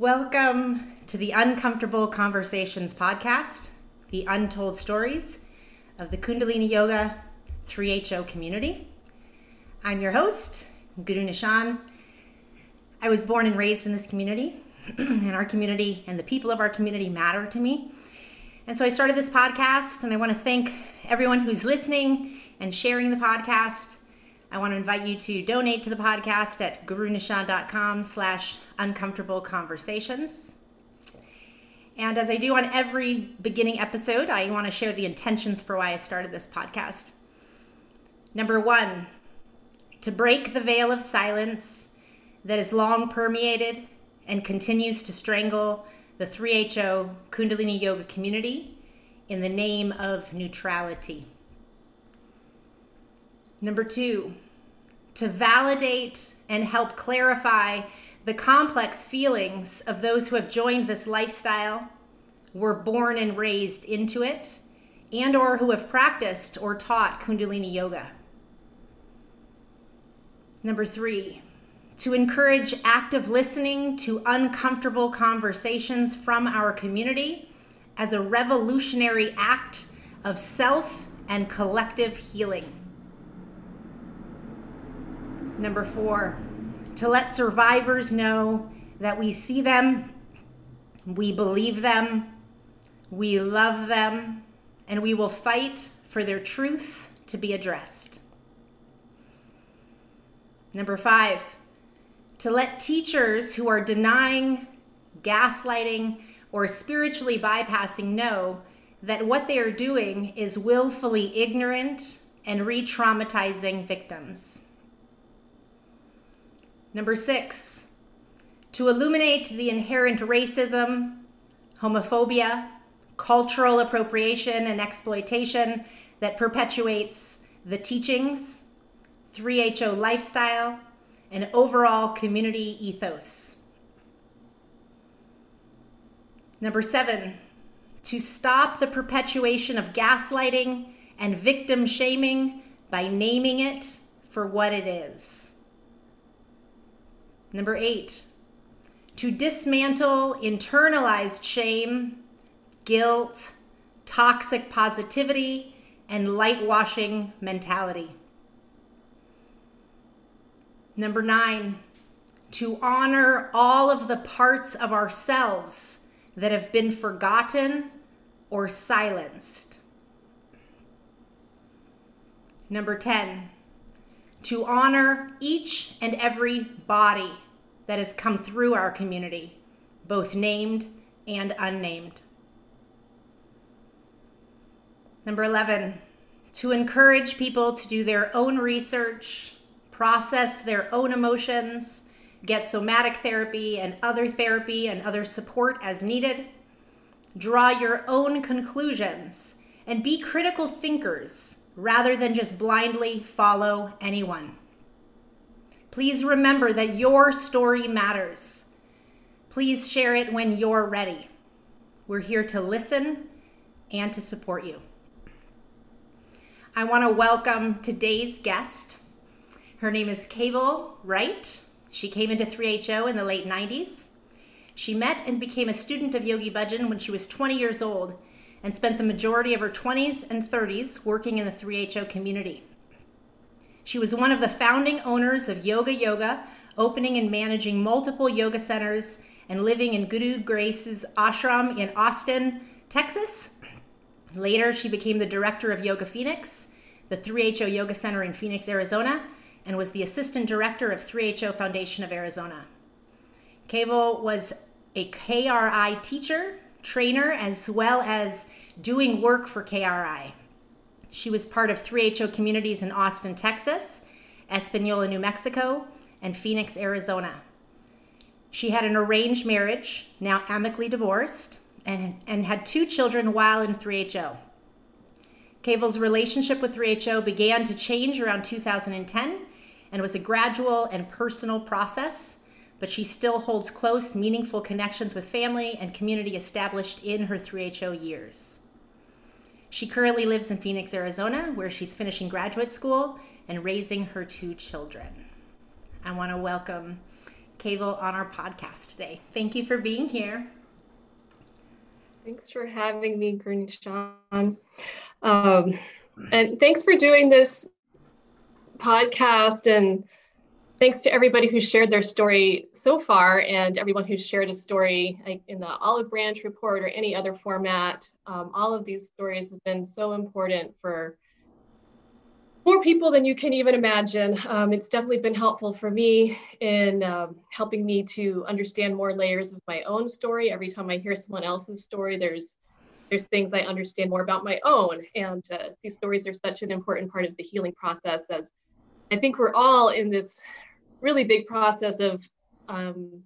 Welcome to the Uncomfortable Conversations podcast, the untold stories of the Kundalini Yoga 3HO community. I'm your host, Guru Nishan. I was born and raised in this community, and our community and the people of our community matter to me. And so I started this podcast, and I want to thank everyone who's listening and sharing the podcast. I want to invite you to donate to the podcast at gurunishan.com slash uncomfortable conversations. And as I do on every beginning episode, I want to share the intentions for why I started this podcast. Number one, to break the veil of silence that has long permeated and continues to strangle the 3HO Kundalini Yoga community in the name of neutrality. Number two, to validate and help clarify the complex feelings of those who have joined this lifestyle, were born and raised into it, and or who have practiced or taught Kundalini Yoga. Number 3, to encourage active listening to uncomfortable conversations from our community as a revolutionary act of self and collective healing. Number four, to let survivors know that we see them, we believe them, we love them, and we will fight for their truth to be addressed. Number five, to let teachers who are denying, gaslighting, or spiritually bypassing know that what they are doing is willfully ignorant and re traumatizing victims. Number six, to illuminate the inherent racism, homophobia, cultural appropriation, and exploitation that perpetuates the teachings, 3HO lifestyle, and overall community ethos. Number seven, to stop the perpetuation of gaslighting and victim shaming by naming it for what it is. Number eight, to dismantle internalized shame, guilt, toxic positivity, and light washing mentality. Number nine, to honor all of the parts of ourselves that have been forgotten or silenced. Number 10, to honor each and every body that has come through our community, both named and unnamed. Number 11, to encourage people to do their own research, process their own emotions, get somatic therapy and other therapy and other support as needed, draw your own conclusions, and be critical thinkers rather than just blindly follow anyone. Please remember that your story matters. Please share it when you're ready. We're here to listen and to support you. I want to welcome today's guest. Her name is Kaval Wright. She came into 3HO in the late 90s. She met and became a student of Yogi Bhajan when she was 20 years old and spent the majority of her 20s and 30s working in the 3HO community. She was one of the founding owners of Yoga Yoga, opening and managing multiple yoga centers and living in Guru Grace's ashram in Austin, Texas. Later, she became the director of Yoga Phoenix, the 3HO Yoga Center in Phoenix, Arizona, and was the assistant director of 3HO Foundation of Arizona. Kaval was a KRI teacher trainer as well as doing work for KRI. She was part of 3HO communities in Austin, Texas, Espanola, New Mexico, and Phoenix, Arizona. She had an arranged marriage, now amicably divorced, and, and had two children while in 3HO. Kaval's relationship with 3HO began to change around 2010 and was a gradual and personal process but she still holds close, meaningful connections with family and community established in her 3HO years. She currently lives in Phoenix, Arizona, where she's finishing graduate school and raising her two children. I want to welcome Kaval on our podcast today. Thank you for being here. Thanks for having me, Gurnishan. Um, and thanks for doing this podcast and thanks to everybody who shared their story so far and everyone who shared a story in the olive branch report or any other format. Um, all of these stories have been so important for more people than you can even imagine. Um, it's definitely been helpful for me in um, helping me to understand more layers of my own story. Every time i hear someone else's story there's there's things i understand more about my own. And uh, these stories are such an important part of the healing process as I think we're all in this really big process of um,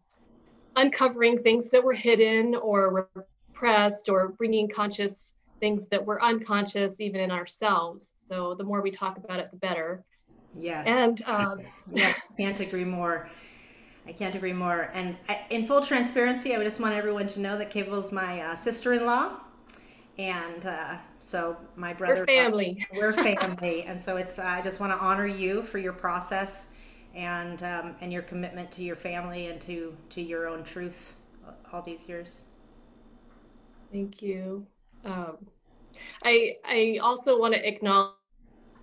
uncovering things that were hidden or repressed or bringing conscious things that were unconscious even in ourselves. So the more we talk about it, the better. Yes. And um, yeah, can't agree more. I can't agree more. And I, in full transparency, I would just want everyone to know that Kaval's my uh, sister-in-law, and uh, so my brother, we're family. We're family, and so it's. I just want to honor you for your process and um, and your commitment to your family and to to your own truth all these years. Thank you. Um, I I also want to acknowledge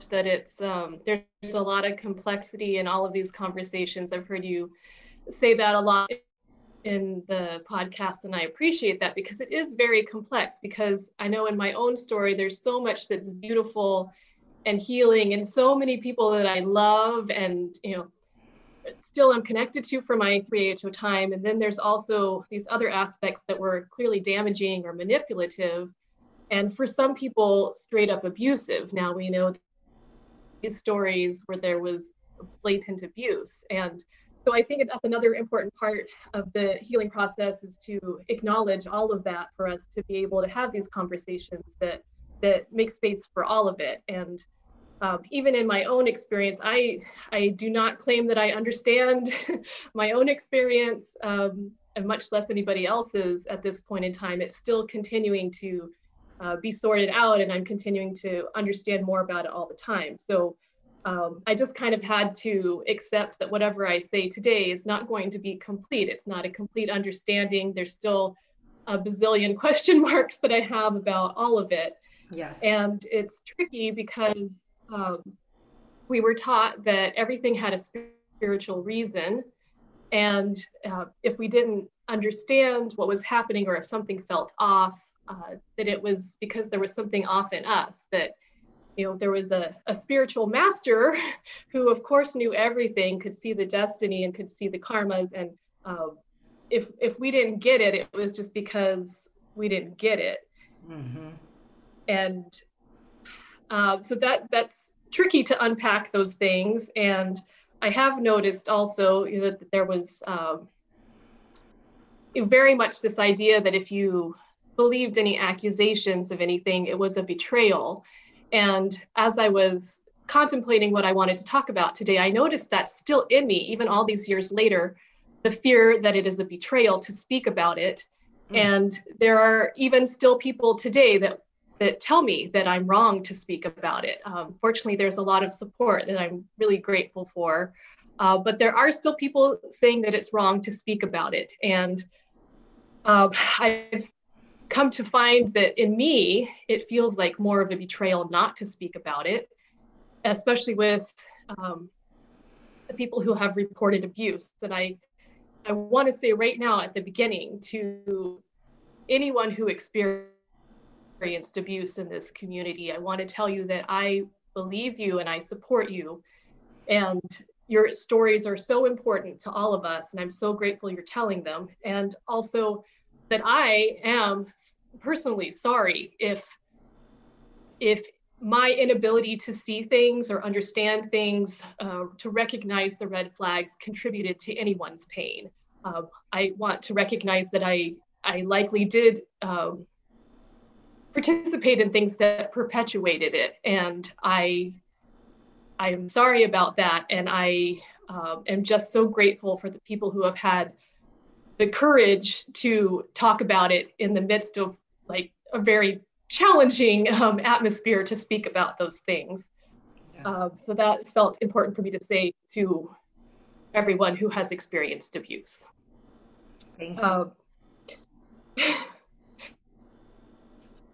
that it's um, there's a lot of complexity in all of these conversations. I've heard you say that a lot in the podcast and I appreciate that because it is very complex because I know in my own story there's so much that's beautiful and healing and so many people that I love and you know still I'm connected to for my 3HO time. And then there's also these other aspects that were clearly damaging or manipulative and for some people straight up abusive. Now we know these stories where there was blatant abuse. And so I think that's another important part of the healing process is to acknowledge all of that for us to be able to have these conversations that that make space for all of it. And um, even in my own experience, I I do not claim that I understand my own experience, um, and much less anybody else's at this point in time. It's still continuing to uh, be sorted out, and I'm continuing to understand more about it all the time. So um, I just kind of had to accept that whatever I say today is not going to be complete. It's not a complete understanding. There's still a bazillion question marks that I have about all of it. Yes. And it's tricky because um, we were taught that everything had a spiritual reason. And uh, if we didn't understand what was happening or if something felt off, uh, that it was because there was something off in us, that you know there was a, a spiritual master who of course knew everything could see the destiny and could see the karmas and um, if if we didn't get it it was just because we didn't get it mm-hmm. and uh, so that that's tricky to unpack those things and i have noticed also you know, that there was um, very much this idea that if you believed any accusations of anything it was a betrayal and as I was contemplating what I wanted to talk about today, I noticed that still in me, even all these years later, the fear that it is a betrayal to speak about it. Mm. And there are even still people today that that tell me that I'm wrong to speak about it. Um, fortunately, there's a lot of support that I'm really grateful for. Uh, but there are still people saying that it's wrong to speak about it. And uh, I've come to find that in me, it feels like more of a betrayal not to speak about it, especially with um, the people who have reported abuse. And I, I want to say right now at the beginning to anyone who experienced abuse in this community, I want to tell you that I believe you and I support you. And your stories are so important to all of us. And I'm so grateful you're telling them. And also, that I am personally sorry if if my inability to see things or understand things, uh, to recognize the red flags contributed to anyone's pain. Um, I want to recognize that I I likely did um, participate in things that perpetuated it, and I I am sorry about that, and I um, am just so grateful for the people who have had the courage to talk about it in the midst of like a very challenging um, atmosphere to speak about those things. Yes. Um, so that felt important for me to say to everyone who has experienced abuse. Thank you. Um,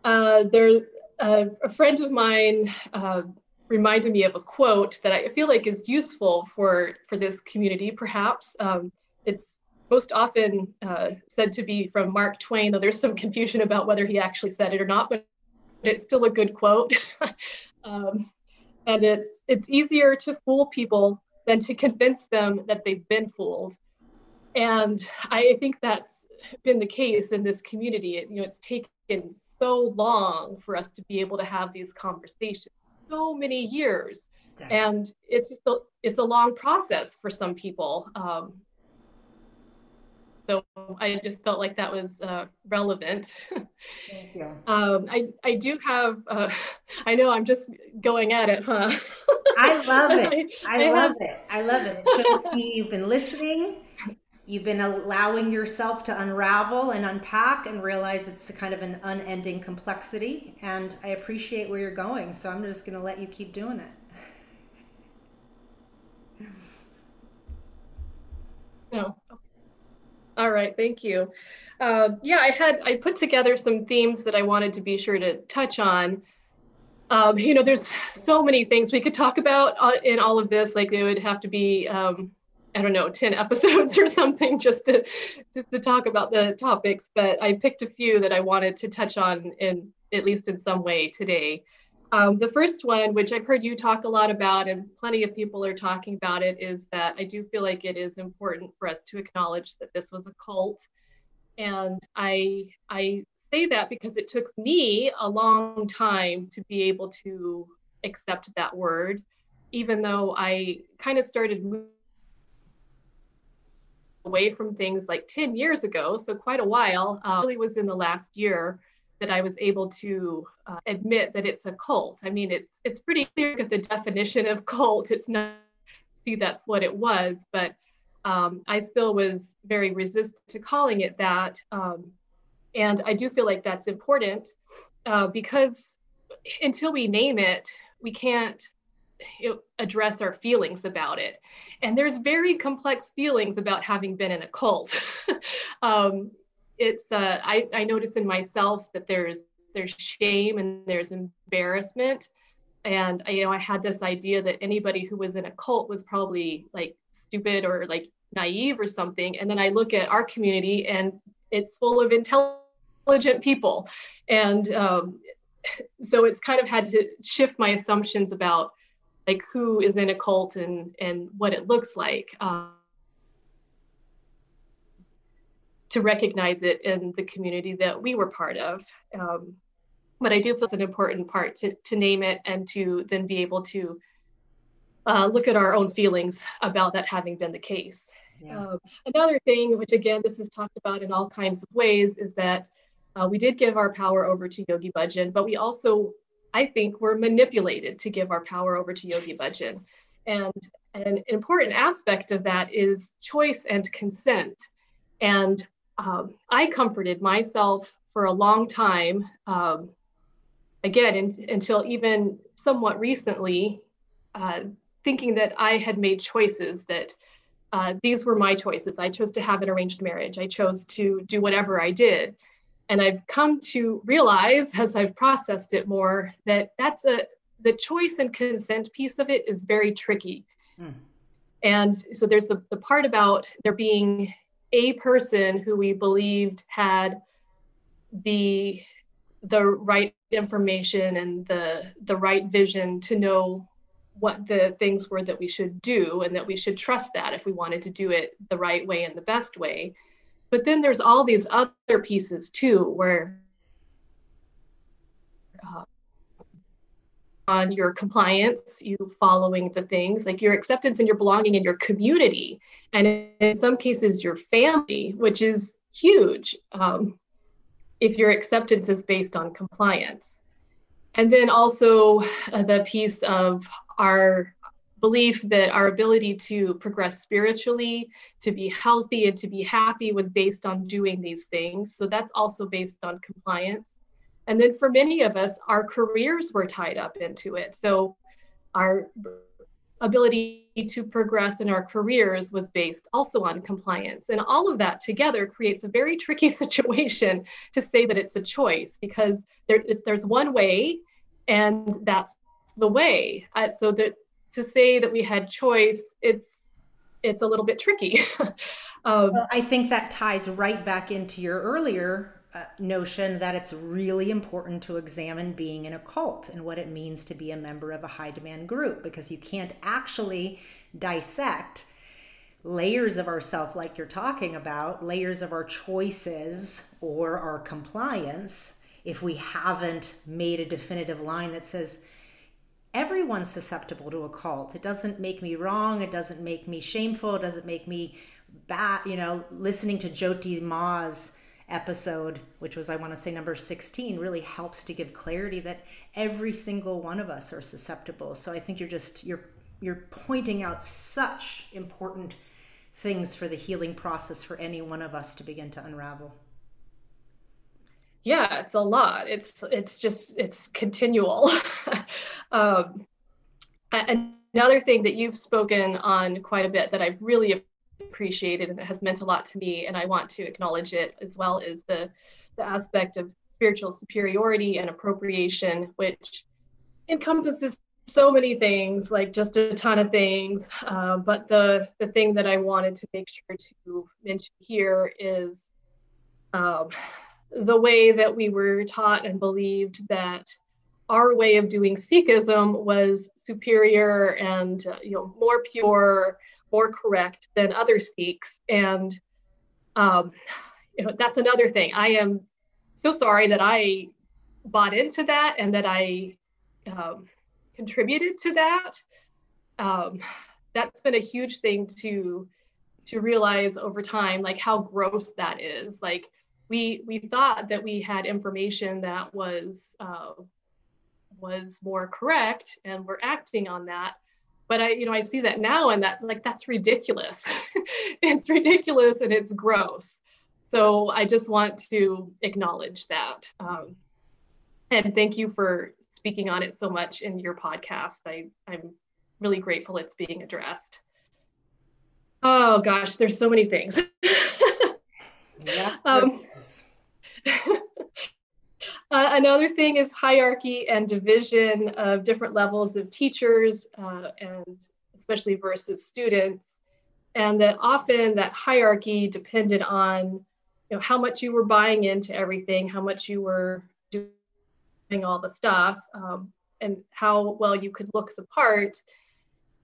uh, there's a, a, friend of mine uh, reminded me of a quote that I feel like is useful for for this community. Perhaps um, it's most often uh, said to be from Mark Twain, though there's some confusion about whether he actually said it or not. But it's still a good quote. um, and it's it's easier to fool people than to convince them that they've been fooled. And I think that's been the case in this community. It, you know, it's taken so long for us to be able to have these conversations, so many years, and it's just a, it's a long process for some people. Um, so I just felt like that was uh, relevant. Thank you. um, I, I do have, uh, I know I'm just going at it, huh? I love it. I, I love have... it. I love it. It shows me you've been listening. You've been allowing yourself to unravel and unpack and realize it's kind of an unending complexity. And I appreciate where you're going. So I'm just going to let you keep doing it. No. All right, thank you. Uh, yeah, I had I put together some themes that I wanted to be sure to touch on. Um, you know, there's so many things we could talk about uh, in all of this. Like, it would have to be, um, I don't know, ten episodes or something just to just to talk about the topics. But I picked a few that I wanted to touch on in at least in some way today. Um, the first one, which I've heard you talk a lot about, and plenty of people are talking about it, is that I do feel like it is important for us to acknowledge that this was a cult. And I, I say that because it took me a long time to be able to accept that word, even though I kind of started away from things like 10 years ago, so quite a while, uh, really was in the last year that I was able to uh, admit that it's a cult. I mean, it's it's pretty clear at the definition of cult. It's not see that's what it was, but um, I still was very resistant to calling it that. Um, and I do feel like that's important uh, because until we name it, we can't address our feelings about it. And there's very complex feelings about having been in a cult. um, it's uh, I, I notice in myself that there's there's shame and there's embarrassment and you know i had this idea that anybody who was in a cult was probably like stupid or like naive or something and then i look at our community and it's full of intelligent people and um, so it's kind of had to shift my assumptions about like who is in a cult and and what it looks like um, to recognize it in the community that we were part of. Um, but I do feel it's an important part to, to name it and to then be able to uh, look at our own feelings about that having been the case. Yeah. Um, another thing, which again, this is talked about in all kinds of ways, is that uh, we did give our power over to Yogi Bhajan, but we also, I think, were manipulated to give our power over to Yogi Bhajan. And an important aspect of that is choice and consent. And um, I comforted myself for a long time, um, again, in, until even somewhat recently, uh, thinking that I had made choices that uh, these were my choices. I chose to have an arranged marriage. I chose to do whatever I did. And I've come to realize as I've processed it more that that's a the choice and consent piece of it is very tricky. Mm. And so there's the, the part about there being a person who we believed had the the right information and the the right vision to know what the things were that we should do and that we should trust that if we wanted to do it the right way and the best way but then there's all these other pieces too where uh, on your compliance, you following the things like your acceptance and your belonging in your community, and in some cases, your family, which is huge um, if your acceptance is based on compliance. And then also uh, the piece of our belief that our ability to progress spiritually, to be healthy, and to be happy was based on doing these things. So that's also based on compliance. And then for many of us, our careers were tied up into it. So our ability to progress in our careers was based also on compliance. And all of that together creates a very tricky situation to say that it's a choice because there is, there's one way and that's the way. Uh, so that to say that we had choice, it's it's a little bit tricky. um, well, I think that ties right back into your earlier uh, notion that it's really important to examine being in a cult and what it means to be a member of a high demand group because you can't actually dissect layers of ourself like you're talking about, layers of our choices or our compliance if we haven't made a definitive line that says everyone's susceptible to a cult. It doesn't make me wrong, it doesn't make me shameful, it doesn't make me bad, you know, listening to Jyoti Ma's episode, which was, I want to say, number 16, really helps to give clarity that every single one of us are susceptible. So I think you're just, you're, you're pointing out such important things for the healing process for any one of us to begin to unravel. Yeah, it's a lot. It's, it's just, it's continual. um, another thing that you've spoken on quite a bit that I've really appreciated and it has meant a lot to me and i want to acknowledge it as well is the the aspect of spiritual superiority and appropriation which encompasses so many things like just a ton of things uh, but the the thing that i wanted to make sure to mention here is um, the way that we were taught and believed that our way of doing Sikhism was superior and uh, you know more pure more correct than other Sikhs. And um, you know, that's another thing. I am so sorry that I bought into that and that I um, contributed to that. Um, that's been a huge thing to to realize over time, like how gross that is. Like we we thought that we had information that was uh, was more correct, and we're acting on that. But i you know i see that now and that like that's ridiculous. It's ridiculous and it's gross. So i just want to acknowledge that. Um, and thank you for speaking on it so much in your podcast. I i'm really grateful it's being addressed. Oh gosh there's so many things yeah um, uh, another thing is hierarchy and division of different levels of teachers uh, and especially versus students. And that often that hierarchy depended on you know, how much you were buying into everything, how much you were doing all the stuff, um, and how well you could look the part.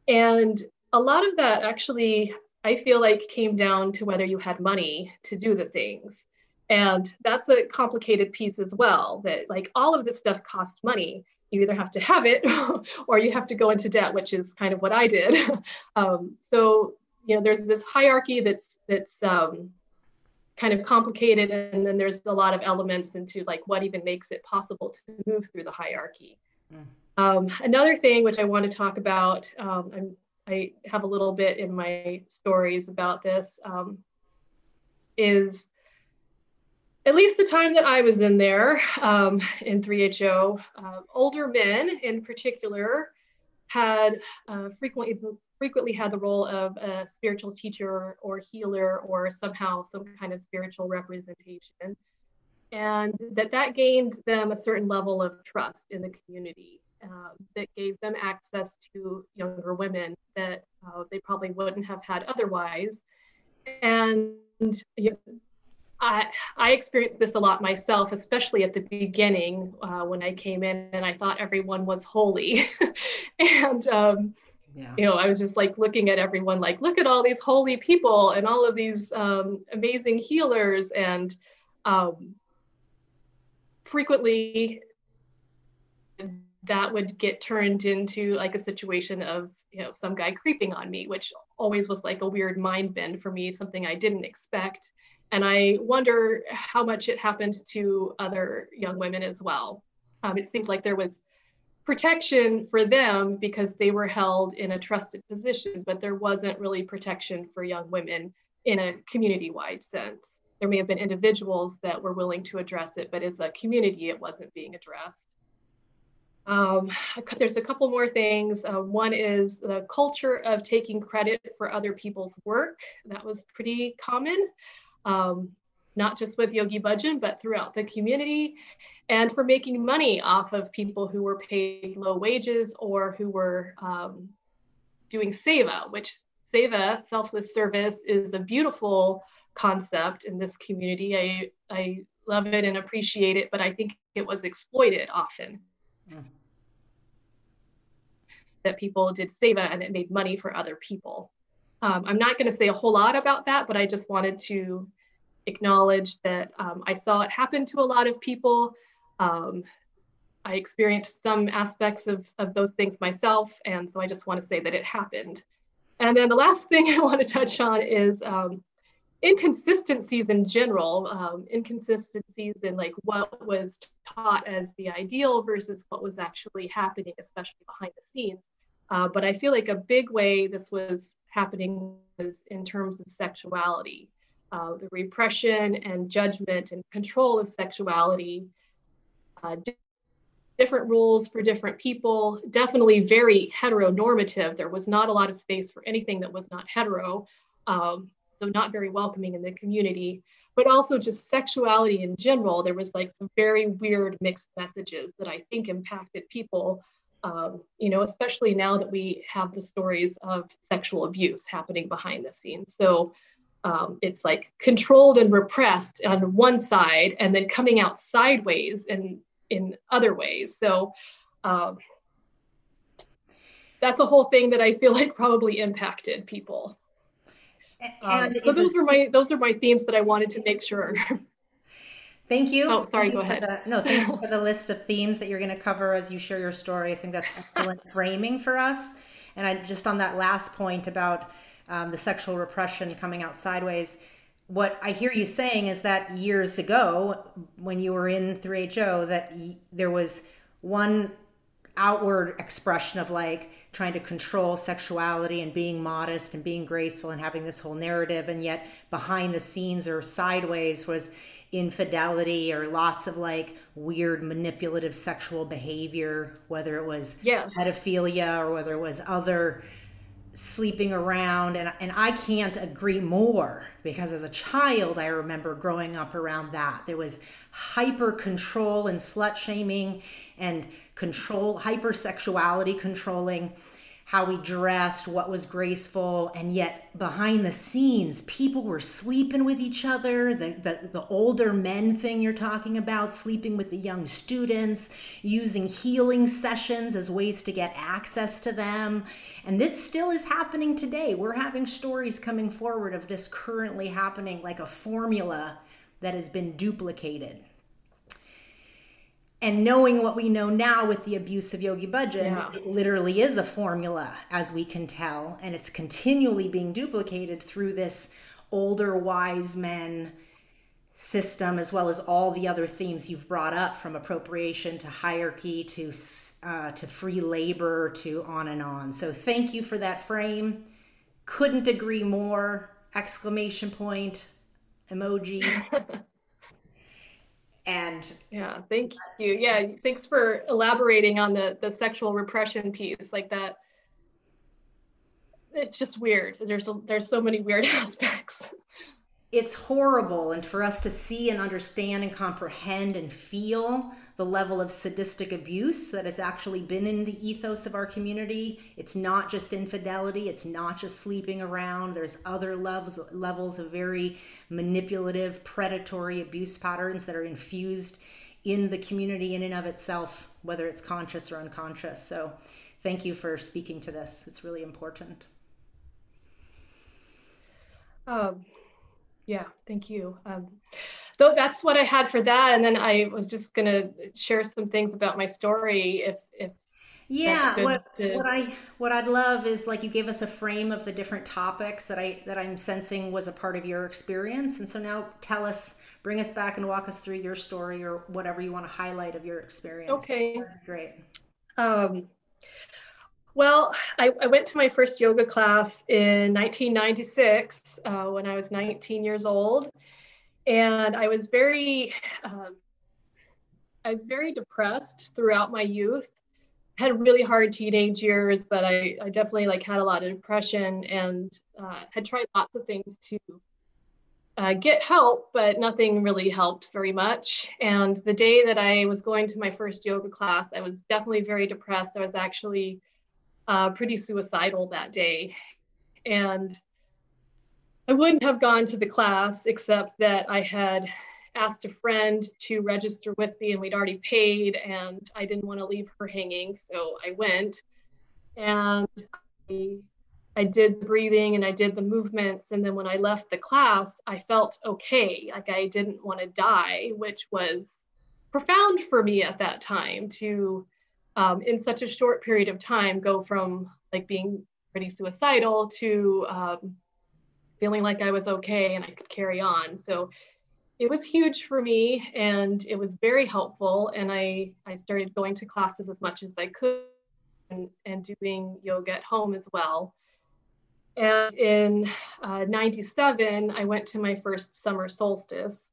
And a lot of that actually, I feel like came down to whether you had money to do the things. And that's a complicated piece as well that like all of this stuff costs money. You either have to have it or you have to go into debt, which is kind of what I did. um, so, you know, there's this hierarchy that's, that's um, kind of complicated. And then there's a lot of elements into like what even makes it possible to move through the hierarchy. Mm. Um, another thing which I want to talk about, um, i have a little bit in my stories about this, um, is at least the time that I was in there um, in 3HO, uh, older men in particular had uh, frequently frequently had the role of a spiritual teacher or healer or somehow some kind of spiritual representation, and that that gained them a certain level of trust in the community. Uh, that gave them access to younger women that uh, they probably wouldn't have had otherwise, and you know, I, I experienced this a lot myself, especially at the beginning uh, when I came in and I thought everyone was holy. and, um, yeah. you know, I was just like looking at everyone like, look at all these holy people and all of these um, amazing healers. And um, frequently that would get turned into like a situation of, you know, some guy creeping on me, which always was like a weird mind bend for me, something I didn't expect and I wonder how much it happened to other young women as well. Um, it seemed like there was protection for them because they were held in a trusted position, but there wasn't really protection for young women in a community wide sense. There may have been individuals that were willing to address it, but as a community, it wasn't being addressed. Um, there's a couple more things. Uh, one is the culture of taking credit for other people's work. That was pretty common, um, not just with Yogi Bhajan, but throughout the community. And for making money off of people who were paid low wages or who were um, doing seva, which seva, selfless service, is a beautiful concept in this community. I, I love it and appreciate it, but I think it was exploited often. That people did seva and it made money for other people. Um, I'm not going to say a whole lot about that, but I just wanted to acknowledge that um, I saw it happen to a lot of people. Um, I experienced some aspects of, of those things myself, and so I just want to say that it happened. And then the last thing I want to touch on is um, inconsistencies in general, um, inconsistencies in like what was taught as the ideal versus what was actually happening, especially behind the scenes. Uh, but I feel like a big way this was happening was in terms of sexuality, uh, the repression and judgment and control of sexuality, uh, different rules for different people, definitely very heteronormative. There was not a lot of space for anything that was not hetero. Um, so not very welcoming in the community, but also just sexuality in general. There was like some very weird mixed messages that I think impacted people, um, you know, especially now that we have the stories of sexual abuse happening behind the scenes. So um, it's like controlled and repressed on one side and then coming out sideways and in other ways. So um, that's a whole thing that I feel like probably impacted people. Um, so those are my those are my themes that I wanted to make sure. Thank you. Oh, sorry. Thank go ahead. The, no, thank you for the list of themes that you're going to cover as you share your story. I think that's excellent framing for us. And I just on that last point about um, the sexual repression coming out sideways. What I hear you saying is that years ago, when you were in 3HO, that y- there was one outward expression of like trying to control sexuality and being modest and being graceful and having this whole narrative and yet behind the scenes or sideways was infidelity or lots of like weird manipulative sexual behavior whether it was yes. pedophilia or whether it was other sleeping around and, and i can't agree more because as a child i remember growing up around that. There was hyper control and slut shaming and control hypersexuality controlling how we dressed, what was graceful, and yet behind the scenes, people were sleeping with each other. The, the, the older men thing you're talking about, sleeping with the young students, using healing sessions as ways to get access to them. And this still is happening today. We're having stories coming forward of this currently happening like a formula that has been duplicated and knowing what we know now with the abuse of Yogi Bhajan, yeah. it literally is a formula, as we can tell, and it's continually being duplicated through this older wise men system, as well as all the other themes you've brought up, from appropriation to hierarchy to uh, to free labor to on and on. So thank you for that frame. Couldn't agree more! Exclamation point emoji. and yeah thank you. Yeah thanks for elaborating on the the sexual repression piece like that. It's just weird. There's a, there's so many weird aspects. It's horrible and for us to see and understand and comprehend and feel the level of sadistic abuse that has actually been in the ethos of our community. It's not just infidelity. It's not just sleeping around. There's other levels levels of very manipulative predatory abuse patterns that are infused in the community in and of itself whether it's conscious or unconscious. So thank you for speaking to this. It's really important. Um, yeah, thank you. Um, though that's what I had for that, and then I was just gonna share some things about my story if if yeah what what i what i'd love is like you gave us a frame of the different topics that i that i'm sensing was a part of your experience. And so now tell us bring us back and walk us through your story or whatever you want to highlight of your experience. Okay. Great. Um well, I, I, went to my first yoga class in 1996 uh, when I was 19 years old, and I was very, uh, I was very depressed throughout my youth. had really hard teenage years, but I, I definitely like had a lot of depression and uh, had tried lots of things to uh, get help, but nothing really helped very much. And the day that I was going to my first yoga class, I was definitely very depressed. I was actually uh, pretty suicidal that day. And I wouldn't have gone to the class except that I had asked a friend to register with me and we'd already paid and I didn't want to leave her hanging. So I went and I, I did the breathing and I did the movements. And then when I left the class, I felt okay. Like I didn't want to die, which was profound for me at that time to, um, in such a short period of time, go from like being pretty suicidal to um, feeling like I was okay and I could carry on. So it was huge for me and it was very helpful. And I, I started going to classes as much as I could and, and doing yoga at home as well. And in uh, 97, I went to my first summer solstice.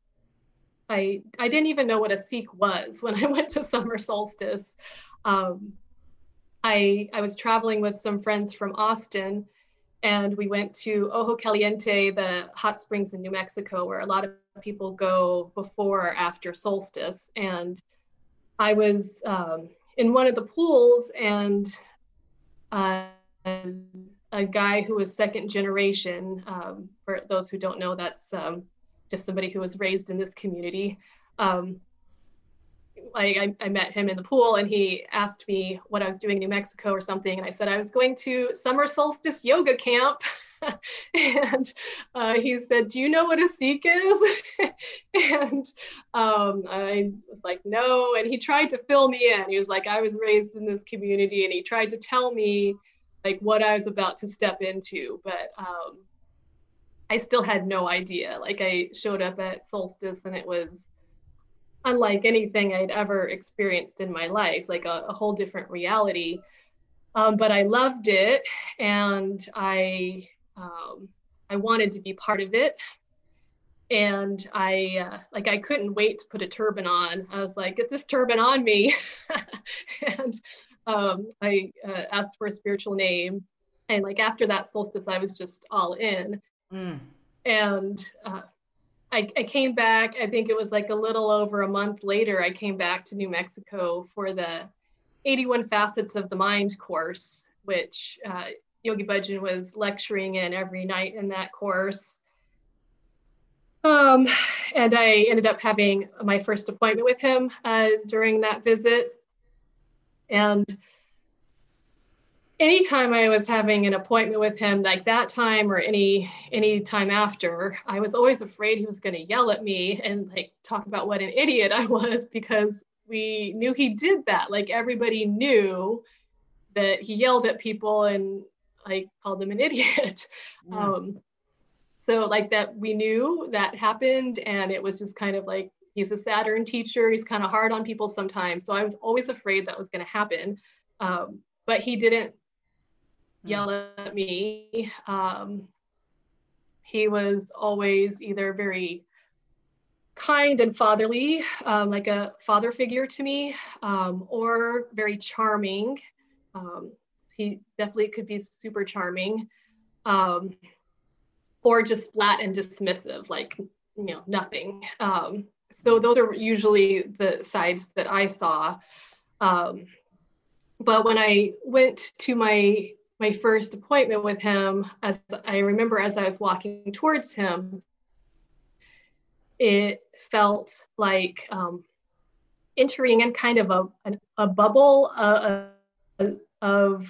I, I didn't even know what a Sikh was when I went to summer solstice. Um, I, I was traveling with some friends from Austin and we went to Ojo Caliente, the hot springs in New Mexico, where a lot of people go before or after solstice. And I was um, in one of the pools, and uh, a guy who was second generation, um, for those who don't know, that's um, just somebody who was raised in this community. Like I, I, met him in the pool and he asked me what I was doing in New Mexico or something. And I said, I was going to summer solstice yoga camp. and uh, he said, do you know what a Sikh is? and um, I was like, no. And he tried to fill me in. He was like, I was raised in this community and he tried to tell me like what I was about to step into. But um, I still had no idea. Like I showed up at solstice and it was unlike anything I'd ever experienced in my life, like a, a whole different reality. Um, but I loved it, and I um, I wanted to be part of it. And I uh, like I couldn't wait to put a turban on. I was like, get this turban on me, and um, I uh, asked for a spiritual name. And like after that solstice, I was just all in. Mm. And uh, I, I, came back, I think it was like a little over a month later, I came back to New Mexico for the 81 Facets of the Mind course, which uh, Yogi Bhajan was lecturing in every night in that course. Um, and I ended up having my first appointment with him uh, during that visit. And anytime I was having an appointment with him, like that time or any any time after, I was always afraid he was going to yell at me and like talk about what an idiot I was because we knew he did that. Like everybody knew that he yelled at people and like called them an idiot. Yeah. Um, so like that we knew that happened and it was just kind of like he's a Saturn teacher. He's kind of hard on people sometimes. So I was always afraid that was going to happen. Um, but he didn't yell at me. Um, he was always either very kind and fatherly, um, like a father figure to me, um, or very charming. Um, he definitely could be super charming, um, or just flat and dismissive, like you know nothing. Um, so those are usually the sides that I saw. But when I went to my my first appointment with him, as I remember as I was walking towards him, it felt like um, entering in kind of a, a, bubble uh, uh, of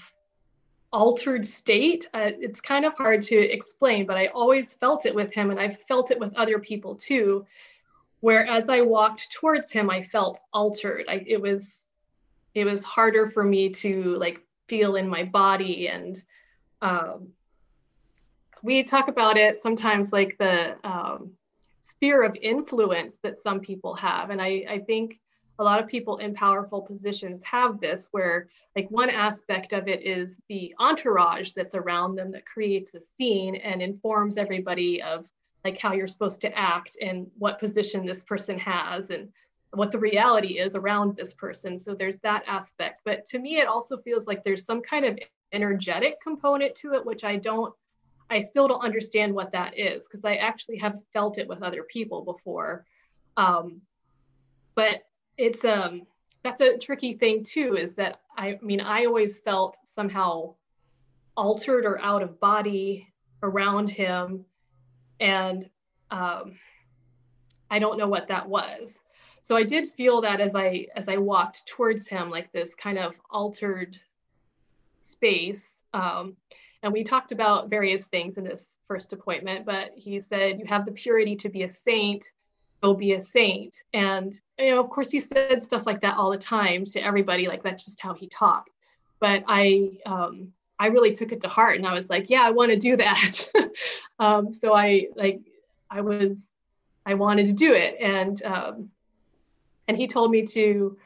altered state. Uh, it's kind of hard to explain, but I always felt it with him, and I've felt it with other people too. Where as I walked towards him, I felt altered. I, it was it was harder for me to like feel in my body and um, we talk about it sometimes like the um, sphere of influence that some people have. And I, I think a lot of people in powerful positions have this where like one aspect of it is the entourage that's around them that creates a scene and informs everybody of like how you're supposed to act and what position this person has. And what the reality is around this person. So there's that aspect. But to me, it also feels like there's some kind of energetic component to it, which I don't, I still don't understand what that is because I actually have felt it with other people before. Um, but it's um that's a tricky thing too is that I, mean I always felt somehow altered or out of body around him and um, I don't know what that was. So I did feel that as I as I walked towards him, like this kind of altered space. Um, and we talked about various things in this first appointment, but he said, You have the purity to be a saint, go be a saint. And, you know, of course, he said stuff like that all the time to everybody, like that's just how he talked. But I, um, I really took it to heart and I was like, yeah, I want to do that. um, so I like, I was, I wanted to do it. And, um, and he told me to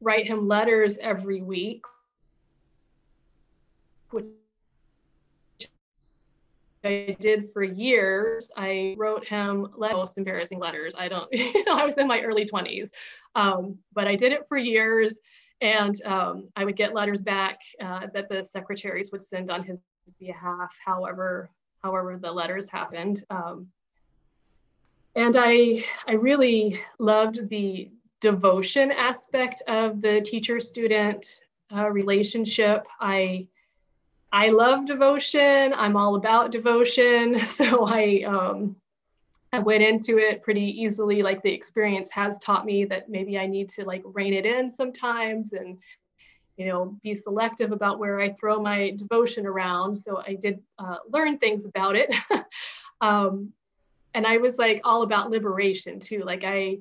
write him letters every week, which I did for years. I wrote him most embarrassing letters. I don't, you know, I was in my early 20s, um, but I did it for years. And um, I would get letters back uh, that the secretaries would send on his behalf, however, however the letters happened. Um, and I, I really loved the devotion aspect of the teacher-student uh, relationship. I, I love devotion. I'm all about devotion. So I, um, I went into it pretty easily. Like the experience has taught me that maybe I need to like rein it in sometimes and, you know, be selective about where I throw my devotion around. So I did uh, learn things about it. um, and I was like all about liberation too. Like I,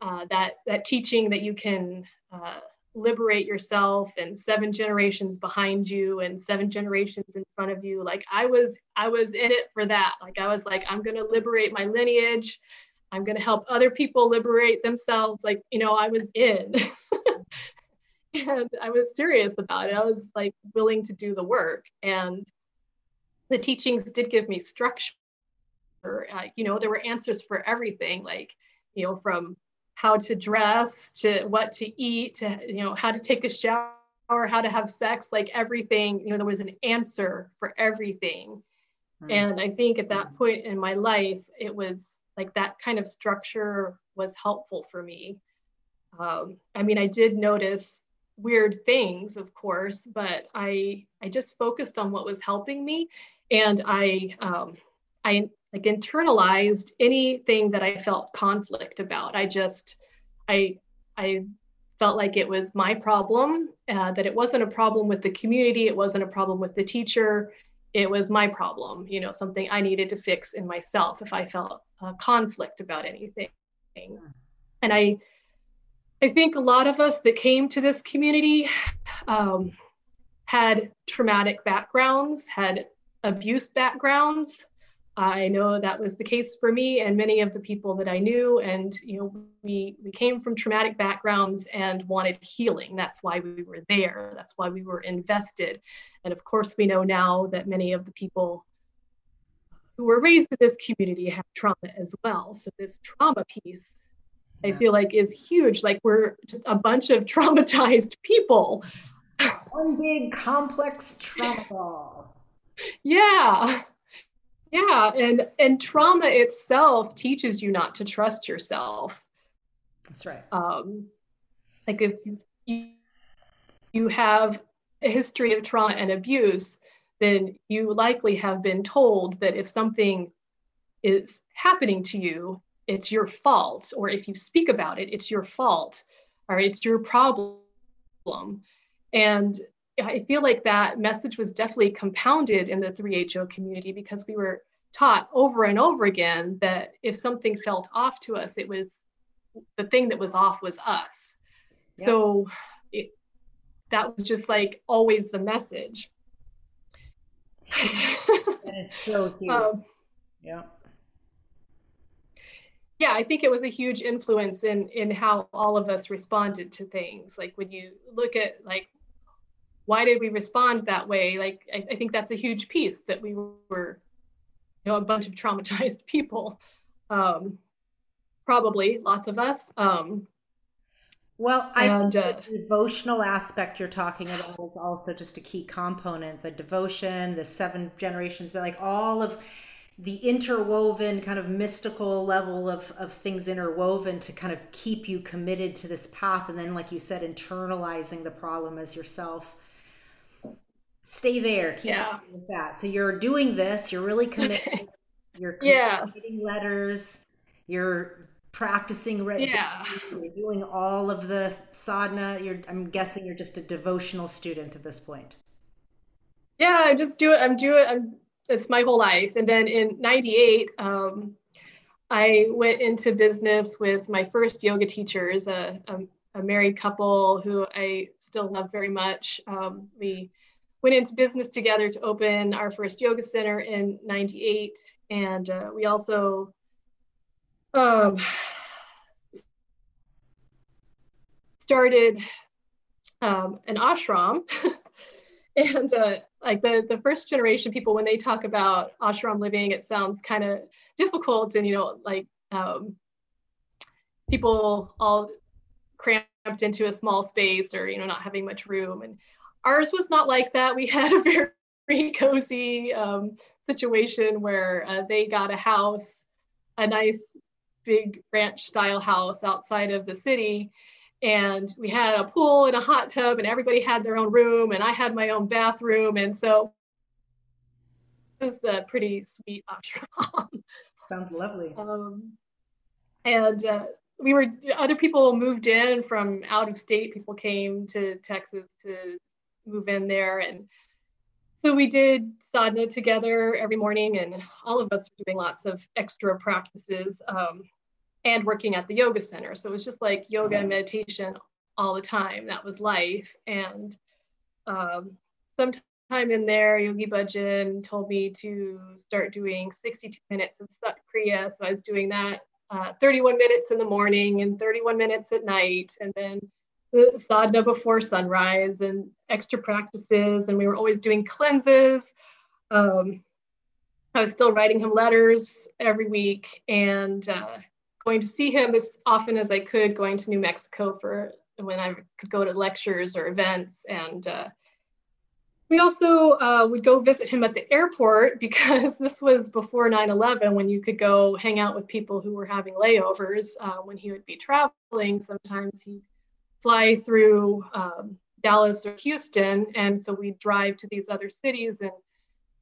uh, that that teaching that you can uh, liberate yourself and seven generations behind you and seven generations in front of you. Like i was i was in it for that. Like i was like i'm to liberate my lineage. I'm to help other people liberate themselves. Like you know i was in. And i was serious about it. I was like willing to do the work. And the teachings did give me structure uh, you know there were answers for everything like you know from how to dress to what to eat to you know how to take a shower how to have sex like everything you know there was an answer for everything. Mm. and i think at that point in my life it was like that kind of structure was helpful for me. Um, i mean i did notice weird things of course but i i just focused on what was helping me. And i um, i like internalized anything that I felt conflict about. I just, I, I felt like it was my problem, uh, that it wasn't a problem with the community, it wasn't a problem with the teacher, it was my problem, you know, something I needed to fix in myself if I felt a conflict about anything. And I, I think a lot of us that came to this community um, had traumatic backgrounds, had abuse backgrounds, I know that was the case for me and many of the people that I knew. And, you know, we, we came from traumatic backgrounds and wanted healing. That's why we were there. That's why we were invested. And of course, we know now that many of the people who were raised in this community have trauma as well. So this trauma piece, I feel like is huge. Like we're just a bunch of traumatized people. One big complex trauma. yeah yeah and and trauma itself teaches you not to trust yourself. That's right. Um like if you you have a history of trauma and abuse then you likely have been told that if something is happening to you it's your fault or if you speak about it it's your fault or it's your problem. And I feel like that message was definitely compounded in the 3HO community because we were taught over and over again that if something felt off to us, it was the thing that was off was us. Yep. So it, that was just like always the message. that is so huge. Um, yeah. Yeah, I think it was a huge influence in in how all of us responded to things. Like when you look at like why did we respond that way like I, I, think that's a huge piece that we were you know a bunch of traumatized people um, probably lots of us. Um, well, I and, think uh, the devotional aspect you're talking about is also just a key component. The devotion, the seven generations, but like all of the interwoven kind of mystical level of, of things interwoven to kind of keep you committed to this path. And then, like you said, internalizing the problem as yourself. Stay there. Keep yeah. with that. So you're doing this, you're really committed. Okay. You're yeah. writing letters, you're practicing yeah. you're doing all of the sadhana. You're I'm guessing you're just a devotional student at this point. Yeah, I just do it. I'm doing I'm it's my whole life. And then in 98, um, I went into business with my first yoga teachers, a, a, a married couple who I still love very much. Um, we went into business together to open our first yoga center in 98. And uh, we also um, started um, an ashram. and uh, like the, the first generation people, when they talk about ashram living, it sounds kind of difficult and, you know, like um, people all cramped into a small space or, you know, not having much room. And ours was not like that. We had a very cozy um, situation where uh, they got a house, a nice big ranch style house outside of the city. And we had a pool and a hot tub, and everybody had their own room, and I had my own bathroom. And so it was a pretty sweet ashram. Sounds lovely. Um, and uh, we were other people moved in from out of state people came to texas to move in there. And so we did sadhana together every morning, and all of us were doing lots of extra practices um, and working at the yoga center. So it was just like yoga and meditation all the time. That was life. And um, sometime in there, Yogi Bhajan told me to start doing 62 minutes of Sat Kriya. So I was doing that uh, 31 minutes in the morning and 31 minutes at night. And then the sadhana before sunrise and extra practices. And we were always doing cleanses. Um, I was still writing him letters every week and uh, going to see him as often as I could, going to New Mexico for when I could go to lectures or events. And uh, we also uh, would go visit him at the airport because this was before 9 11 when you could go hang out with people who were having layovers. Uh, when he would be traveling, sometimes he'd fly through um, Dallas or Houston, and so we'd drive to these other cities and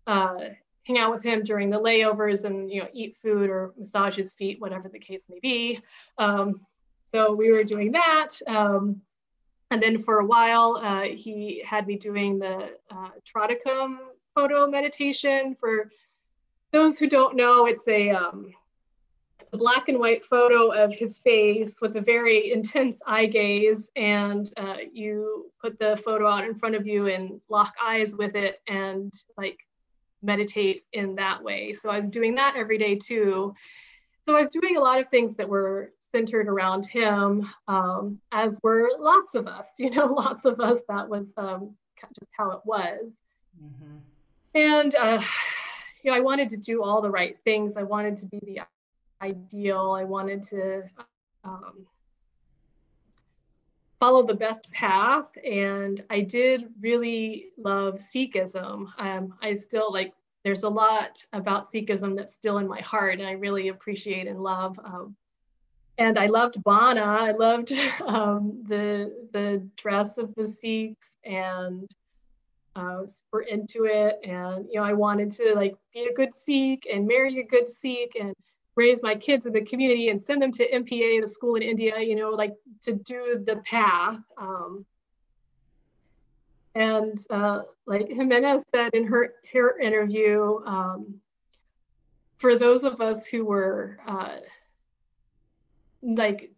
uh, hang out with him during the layovers and you know eat food or massage his feet, whatever the case may be. Um, so we were doing that. Um, and then for a while, uh, he had me doing the uh, Tratakam photo meditation. For those who don't know, it's a um, a black and white photo of his face with a very intense eye gaze and uh, you put the photo out in front of you and lock eyes with it and like meditate in that way. So i was doing that every day too. So i was doing a lot of things that were centered around him um, as were lots of us you know lots of us. That was um, just how it was. Mm-hmm. and uh, you know i wanted to do all the right things. I wanted to be the ideal. I wanted to um, follow the best path, and I did really love Sikhism. Um, I still like. There's a lot about Sikhism that's still in my heart, and I really appreciate and love. Um, and I loved Bana. I loved um, the the dress of the Sikhs, and uh, was super into it. And you know, I wanted to like be a good Sikh and marry a good Sikh, and raise my kids in the community and send them to MPA, the school in India, you know, like to do the path. Um, and uh, like Jimenez said in her, her interview, um, for those of us who were uh, like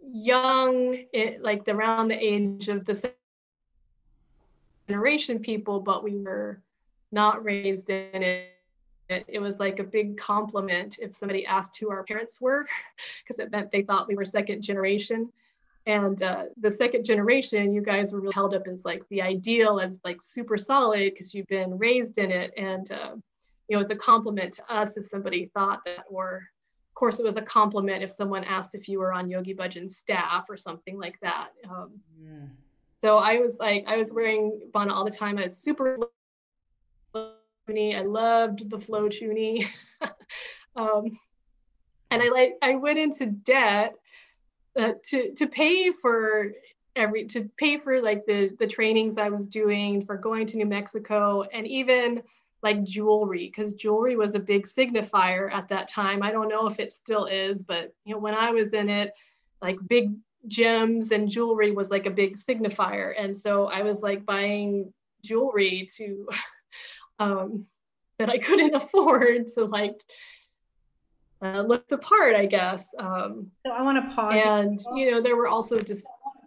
young, it, like around the age of the generation people, but we were not raised in it it, it was like a big compliment if somebody asked who our parents were, because it meant they thought we were second generation. And uh, the second generation, you guys were really held up as like the ideal, as like super solid because you've been raised in it. And uh, you know, it's a compliment to us if somebody thought that, or of course, it was a compliment if someone asked if you were on Yogi Bhajan's staff or something like that. Um, mm. So I was like, I was wearing Bana all the time. I was super I loved the flow chuni. um, and I like I went into debt uh, to to pay for every to pay for like the the trainings I was doing for going to New Mexico and even like jewelry because jewelry was a big signifier at that time. I don't know if it still is, but you know when I was in it, like big gems and jewelry was like a big signifier, and so I was like buying jewelry to um, that I couldn't afford to like uh, look the part, I guess. Um, so I want to pause. And you know, there were also just.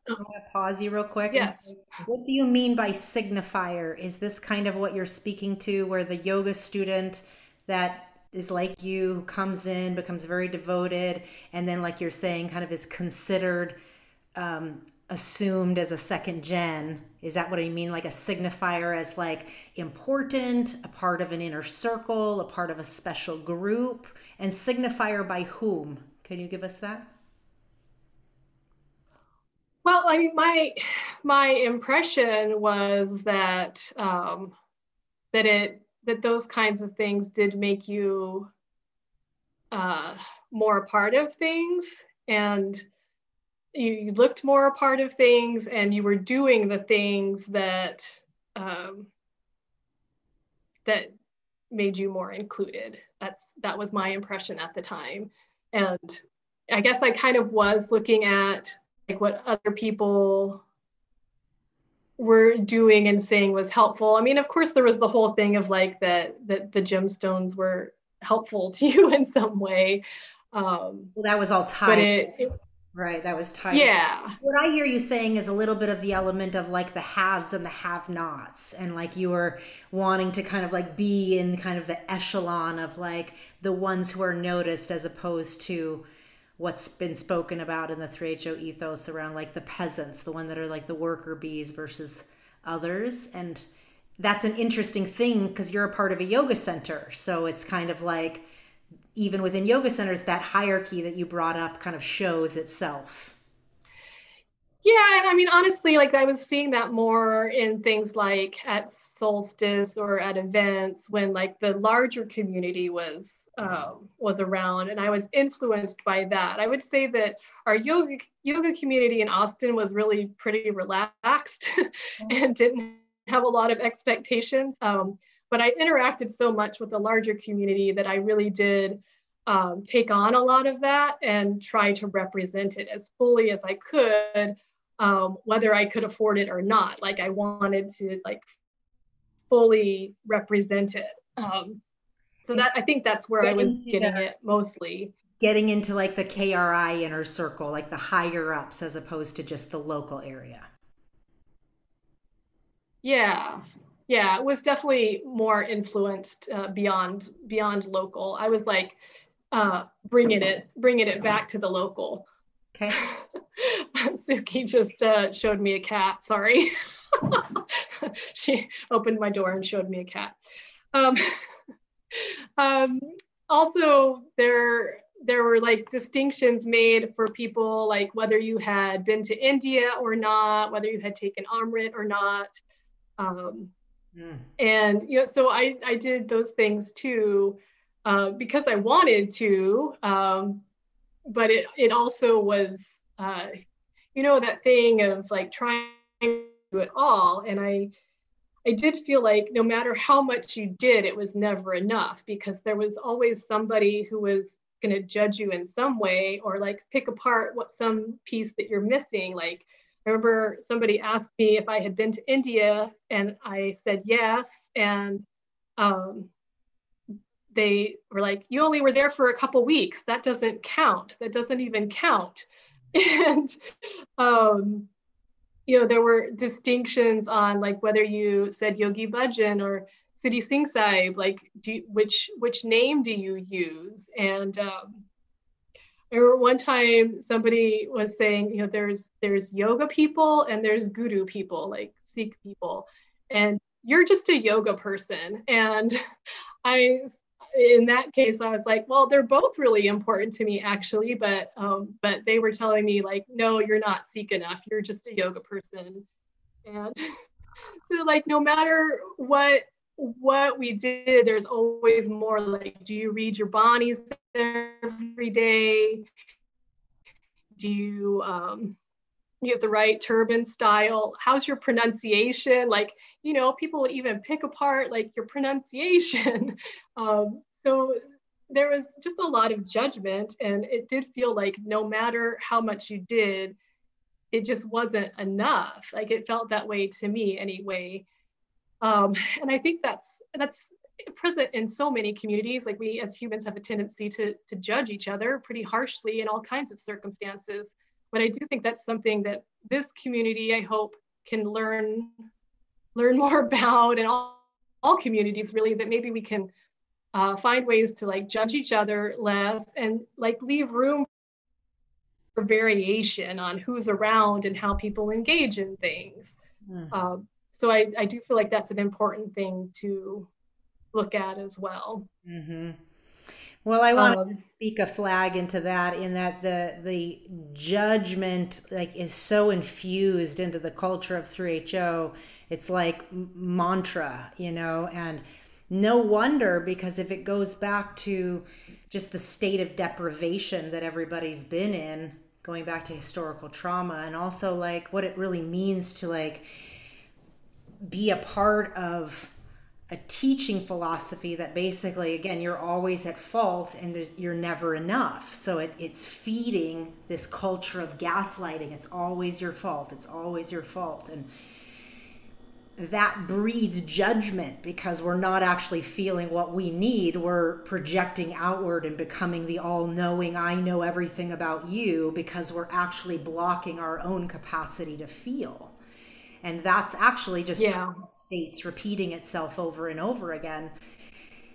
I want to pause you real quick. Yes. Say, what do you mean by signifier? Is this kind of what you're speaking to, where the yoga student that is like you comes in, becomes very devoted, and then, like you're saying, kind of is considered um, assumed as a second gen is that what i mean? Like a signifier as like important a part of an inner circle a part of a special group and signifier by whom? Can you give us that? Well i mean my my impression was that um that it that those kinds of things did make you uh more a part of things. And you looked more a part of things and you were doing the things that um, that made you more included. That's that was my impression at the time. And i guess i kind of was looking at like what other people were doing and saying was helpful. I mean of course there was the whole thing of like that that the gemstones were helpful to you in some way. Um well that was all tied it, it Right, that was tight. Yeah. What I hear you saying is a little bit of the element of like the haves and the have-nots, and like you were wanting to kind of like be in kind of the echelon of like the ones who are noticed, as opposed to what's been spoken about in the 3HO ethos around like the peasants, the one that are like the worker bees versus others, and that's an interesting thing because you're a part of a yoga center, so it's kind of like even within yoga centers, that hierarchy that you brought up kind of shows itself. Yeah, and I mean, honestly, like I was seeing that more in things like at solstice or at events when like the larger community was um, was around, and I was influenced by that. I would say that our yoga yoga community in Austin was really pretty relaxed and didn't have a lot of expectations. Um, but I interacted so much with the larger community that I really did um, take on a lot of that and try to represent it as fully as I could, um, whether I could afford it or not. Like I wanted to like fully represent it. Um, so that I think that's where I was getting the, it mostly. Getting into like the KRI inner circle, like the higher ups as opposed to just the local area. Yeah, yeah, it was definitely more influenced uh, beyond beyond local. I was like uh, bringing it bringing it back to the local. Okay. Suki just uh, showed me a cat. Sorry, she opened my door and showed me a cat. Um, um, also, there there were like distinctions made for people like whether you had been to India or not, whether you had taken Amrit or not. Um, Mm. And you know, so I I did those things too uh, because I wanted to, um, but it it also was uh, you know that thing of like trying to do it all, and I I did feel like no matter how much you did, it was never enough because there was always somebody who was going to judge you in some way or like pick apart what some piece that you're missing like I remember somebody asked me if I had been to India, and I said yes. And um, they were like, "You only were there for a couple weeks. That doesn't count. That doesn't even count." And um, you know, there were distinctions on like whether you said Yogi Bhajan or Siri Singh Sahib, like do, which which name do you use? And um, I remember one time somebody was saying, you know, there's there's yoga people and there's guru people, like Sikh people, and you're just a yoga person. And I in that case, I was like, well, they're both really important to me actually, but um, but they were telling me like, no, you're not Sikh enough. You're just a yoga person, and so like no matter what what we did, there's always more like, do you read your banis every day? Do you um, you have the right turban style? How's your pronunciation? Like, you know, people will even pick apart like your pronunciation. um, so there was just a lot of judgment, and it did feel like no matter how much you did, it just wasn't enough. Like it felt that way to me anyway. Um, and I think that's that's present in so many communities. Like we as humans have a tendency to to judge each other pretty harshly in all kinds of circumstances. But I do think that's something that this community, I hope, can learn learn more about, and all all communities really that maybe we can uh, find ways to like judge each other less and like leave room for variation on who's around and how people engage in things. Mm. Um, so I, I do feel like that's an important thing to look at as well. Mm-hmm. Well, I want um, to speak a flag into that in that the the judgment like is so infused into the culture of 3HO. It's like mantra, you know, and no wonder because if it goes back to just the state of deprivation that everybody's been in, going back to historical trauma and also like what it really means to like be a part of a teaching philosophy that basically again you're always at fault and you're never enough. So it, it's feeding this culture of gaslighting. It's always your fault. It's always your fault. And that breeds judgment because we're not actually feeling what we need. We're projecting outward and becoming the all-knowing i know everything about you because we're actually blocking our own capacity to feel and that's actually just yeah. states repeating itself over and over again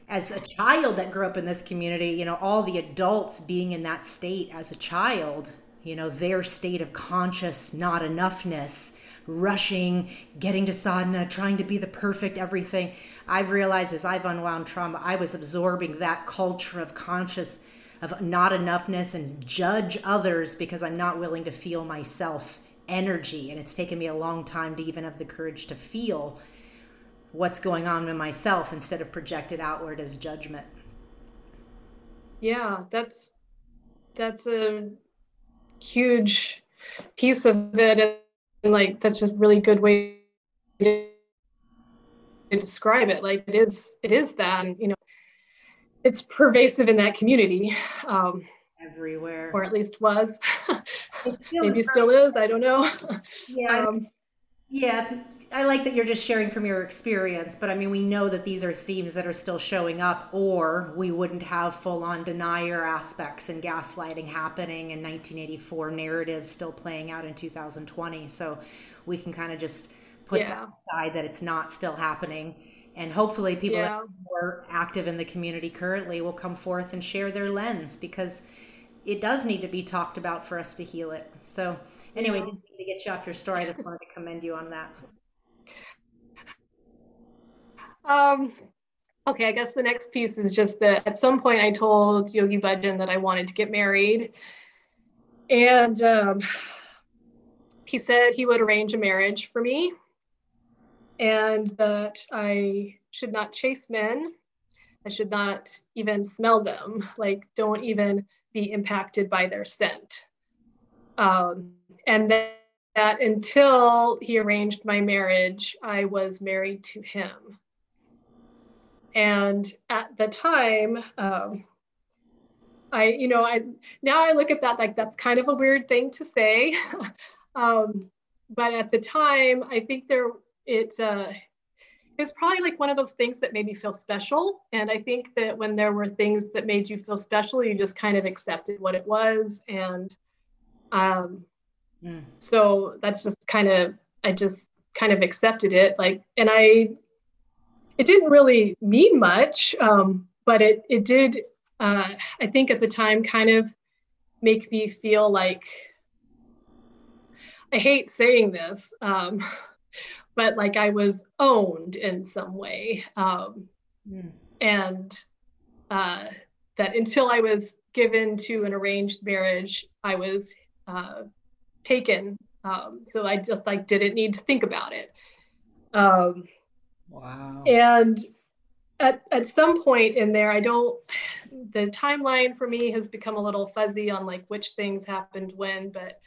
as a child that grew up in this community you know all the adults being in that state as a child you know their state of conscious not enoughness rushing getting to sadhana trying to be the perfect everything i've realized as i've unwound trauma i was absorbing that culture of conscious of not enoughness and judge others because i'm not willing to feel myself energy and it's taken me a long time to even have the courage to feel what's going on in myself instead of projected outward as judgment. Yeah that's that's a huge piece of it and like that's just really good way to describe it. Like it is it is that you know it's pervasive in that community. Um, everywhere. Or at least was. Still maybe still is i don't know. Yeah. Um, yeah i like that you're just sharing from your experience but i mean we know that these are themes that are still showing up or we wouldn't have full-on denier aspects and gaslighting happening in 1984 narratives still playing out in 2020 so we can kind of just put yeah. that aside that it's not still happening. And hopefully people yeah. that are more active in the community currently will come forth and share their lens because it does need to be talked about for us to heal it. So anyway, yeah. to get you off your story, I just wanted to commend you on that. Um, okay, I guess the next piece is just that at some point I told Yogi Bhajan that I wanted to get married. And um, he said he would arrange a marriage for me and that I should not chase men. I should not even smell them. Like, don't even be impacted by their scent. Um, and that, that until he arranged my marriage, I was married to him. And at the time, um, I, you know, I now I look at that like that's kind of a weird thing to say. um, but at the time, I think there it's uh, it's probably like one of those things that made me feel special. And I think that when there were things that made you feel special, you just kind of accepted what it was. And um, mm. so that's just kind of, I just kind of accepted it. Like, and I, it didn't really mean much, um, but it, it did, uh, I think at the time, kind of make me feel like, I hate saying this. Um, but like I was owned in some way. Um, mm. And uh, that until I was given to an arranged marriage, I was uh, taken. Um, so I just like didn't need to think about it. Um, wow. And at, at some point in there, I don't, the timeline for me has become a little fuzzy on like which things happened when, but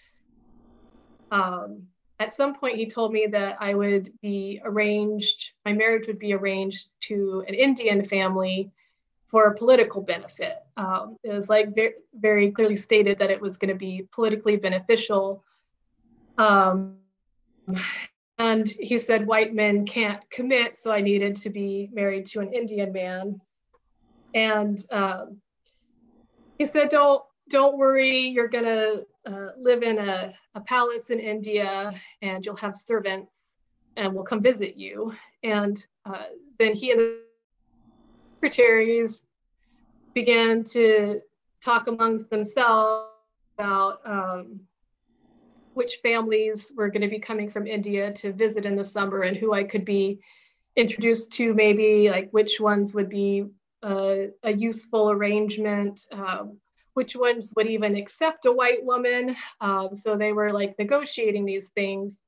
um, at some point he told me that I would be arranged, my marriage would be arranged to an Indian family for a political benefit. Um, it was like very, very clearly stated that it was going to be politically beneficial. Um, and he said white men can't commit, so I needed to be married to an Indian man. And um, he said, "Don't don't worry, you're gonna uh, live in a, a palace in India, and you'll have servants, and we'll come visit you." And uh, then he and the secretaries began to talk amongst themselves about um, which families were going to be coming from India to visit in the summer and who I could be introduced to, maybe like which ones would be uh, a useful arrangement, um, which ones would even accept a white woman. Um, so they were like negotiating these things.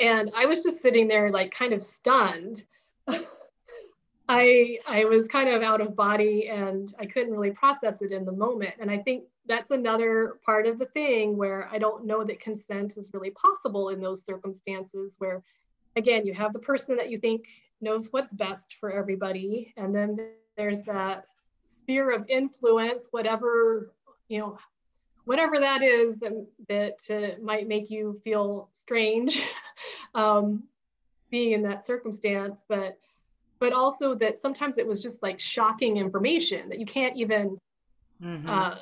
And I was just sitting there, like kind of stunned. I I was kind of out of body and I couldn't really process it in the moment. And I think that's another part of the thing where I don't know that consent is really possible in those circumstances where again you have the person that you think knows what's best for everybody and then there's that sphere of influence whatever you know whatever that is that that uh, might make you feel strange um, being in that circumstance but but also that sometimes it was just like shocking information that you can't even mm-hmm. uh,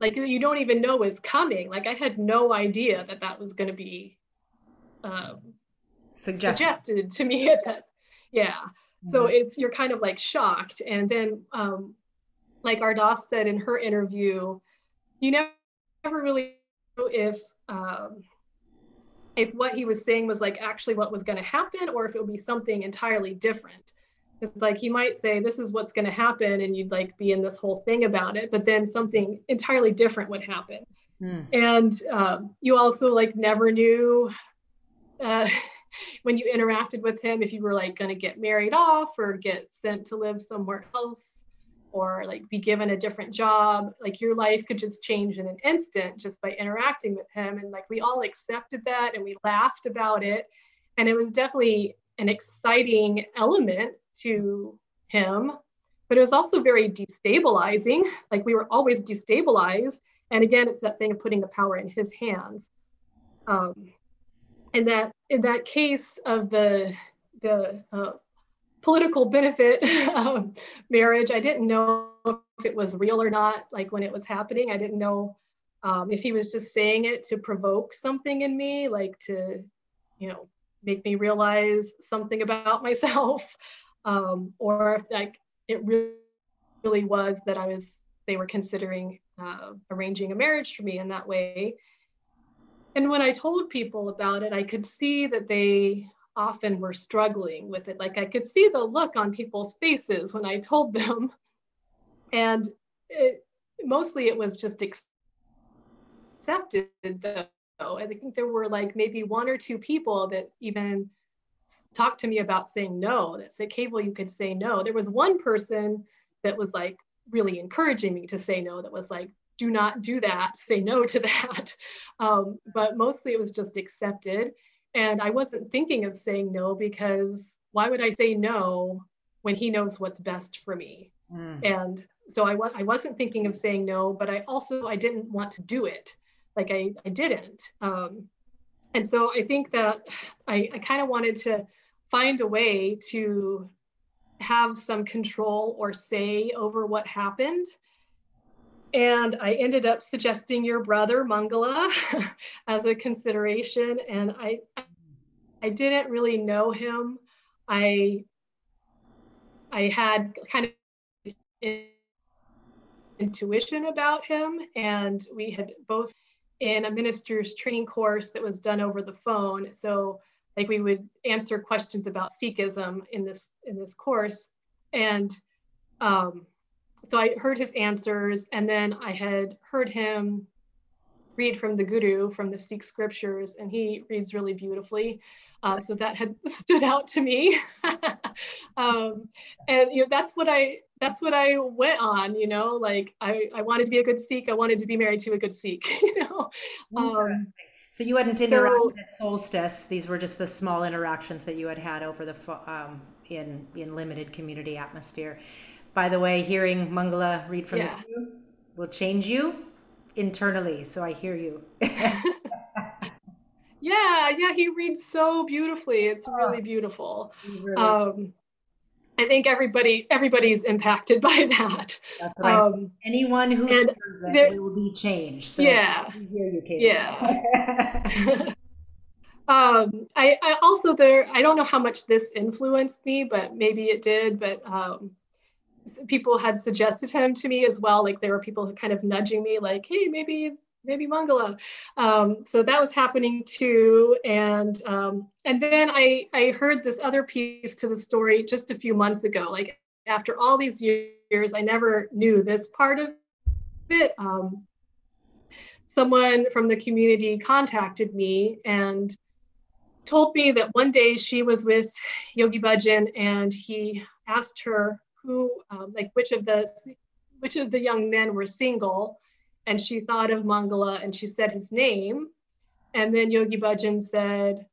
like you don't even know is coming like i had no idea that that was going to be um, suggested. suggested to me at that yeah mm-hmm. so it's you're kind of like shocked and then um, like ardas said in her interview you never, never really know if um, if what he was saying was like actually what was going to happen or if it would be something entirely different. It's like he might say this is what's going to happen and you'd like be in this whole thing about it but then something entirely different would happen. Mm. and um, you also like never knew uh, when you interacted with him if you were like going to get married off or get sent to live somewhere else or like be given a different job like your life could just change in an instant just by interacting with him and like we all accepted that and we laughed about it and it was definitely an exciting element to him, but it was also very destabilizing. Like we were always destabilized. And again, it's that thing of putting the power in his hands. Um, and that in that case of the the uh, political benefit of marriage, I didn't know if it was real or not. Like when it was happening, I didn't know um, if he was just saying it to provoke something in me, like to, you know, make me realize something about myself um, or if like it really, really was that I was they were considering uh, arranging a marriage for me in that way. And when I told people about it, I could see that they often were struggling with it. Like I could see the look on people's faces when I told them. And it, mostly it was just accepted though. I think there were like maybe one or two people that even talked to me about saying no that said Kaval you could say no there was one person that was like really encouraging me to say no that was like do not do that say no to that um, but mostly it was just accepted and i wasn't thinking of saying no because why would i say no when he knows what's best for me mm. and so I, wa- I wasn't thinking of saying no but i also i didn't want to do it like i, I didn't um, and so I think that I, I kind of wanted to find a way to have some control or say over what happened. And I ended up suggesting your brother Mangala as a consideration. And I I didn't really know him. I I had kind of intuition about him and we had both in a minister's training course that was done over the phone. So like we would answer questions about Sikhism in this in this course. And um, so I heard his answers, and then I had heard him read from the Guru, from the Sikh scriptures, and he reads really beautifully. Uh, so that had stood out to me, um, and you know that's what I that's what I went on. You know, like I I wanted to be a good Sikh. I wanted to be married to a good Sikh. You know. Um, so you hadn't interacted so, at Solstice. These were just the small interactions that you had had over the um, in in limited community atmosphere. By the way, hearing Mangala read from yeah. the will change you internally. So I hear you. yeah, yeah, he reads so beautifully. It's oh, really beautiful. Really um, I think everybody everybody's impacted by that. Um, Anyone who hears it there, will be changed. So yeah, hear you, Kate. Yeah. um, I, I also there. I don't know how much this influenced me, but maybe it did. But um, people had suggested him to me as well. Like there were people kind of nudging me, like, "Hey, maybe maybe Mangala." Um, so that was happening too. And um, and then I I heard this other piece to the story just a few months ago. Like after all these years, I never knew this part of it. Um, someone from the community contacted me and told me that one day she was with Yogi Bhajan and he asked her who, um, like which of the which of the young men were single, and she thought of Mangala and she said his name, and then Yogi Bhajan said,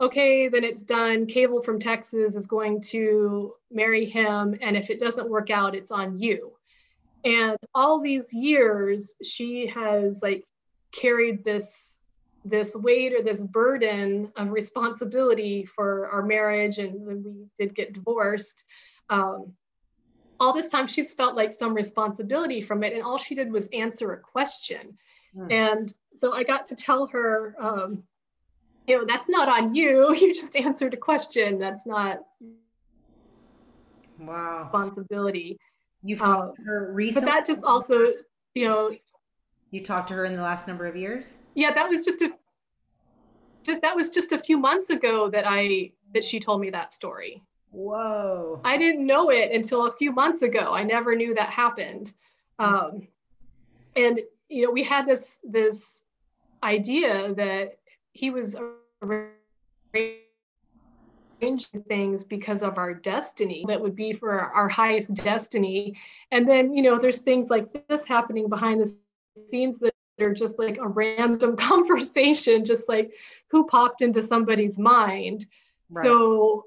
"Okay, then it's done. Kaval from Texas is going to marry him, and if it doesn't work out, it's on you." And all these years, she has like carried this this weight or this burden of responsibility for our marriage and when we did get divorced um, all this time she's felt like some responsibility from it and all she did was answer a question. Mm. and so i got to tell her um, you know that's not on you. You just answered a question. That's not wow. responsibility. You've talked um, to her recently but that just also you know you talked to her in the last number of years? Yeah that was just a just that was just a few months ago that i that she told me that story Whoa. I didn't know it until a few months ago. I never knew that happened. Um, and you know, we had this this idea that he was arranging things because of our destiny that would be for our, our highest destiny. And then, you know, there's things like this happening behind the scenes that are just like a random conversation, just like who popped into somebody's mind. Right. So,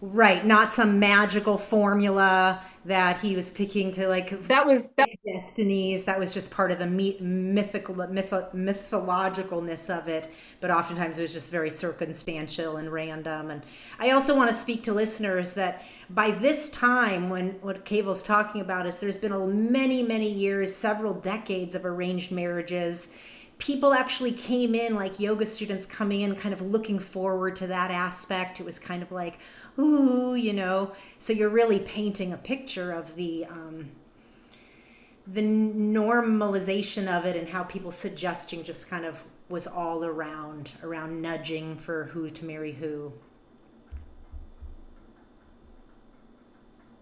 right, not some magical formula that he was picking to like that was that, destinies. That was just part of the mythical mytho, mythologicalness of it. But oftentimes it was just very circumstantial and random. And I also want to speak to listeners that by this time, when what Kaval's talking about is there's been a many many years, several decades of arranged marriages people actually came in like yoga students coming in kind of looking forward to that aspect. It was kind of like ooh you know? So you're really painting a picture of the um, the normalization of it and how people suggesting just kind of was all around around nudging for who to marry who.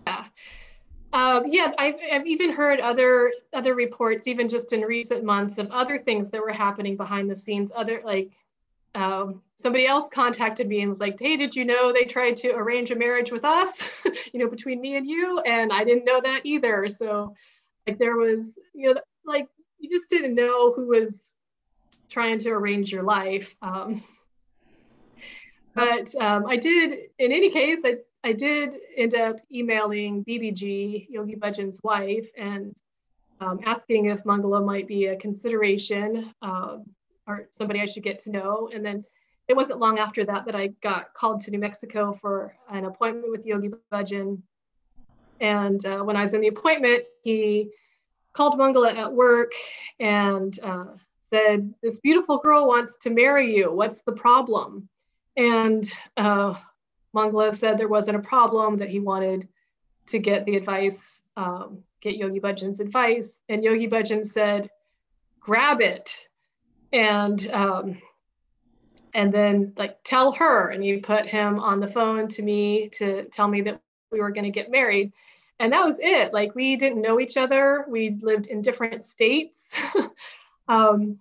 Yeah um, yeah, I've, I've even heard other other reports, even just in recent months, of other things that were happening behind the scenes. Other like um, somebody else contacted me and was like, "Hey, did you know they tried to arrange a marriage with us? you know, between me and you?" And I didn't know that either. So, like, there was, you know, like you just didn't know who was trying to arrange your life. Um, but um, I did, in any case, I I did end up emailing BBG, Yogi Bhajan's wife, and um, asking if Mangala might be a consideration um, or somebody I should get to know. And then it wasn't long after that that I got called to New Mexico for an appointment with Yogi Bhajan. And uh, when I was in the appointment, he called Mangala at work and uh, said, This beautiful girl wants to marry you. What's the problem? And uh, Mangala said there wasn't a problem, that he wanted to get the advice, um, get Yogi Bhajan's advice. And Yogi Bhajan said, grab it. And um, and then like tell her. And he put him on the phone to me to tell me that we were going to get married. And that was it. Like we didn't know each other. We lived in different states. um,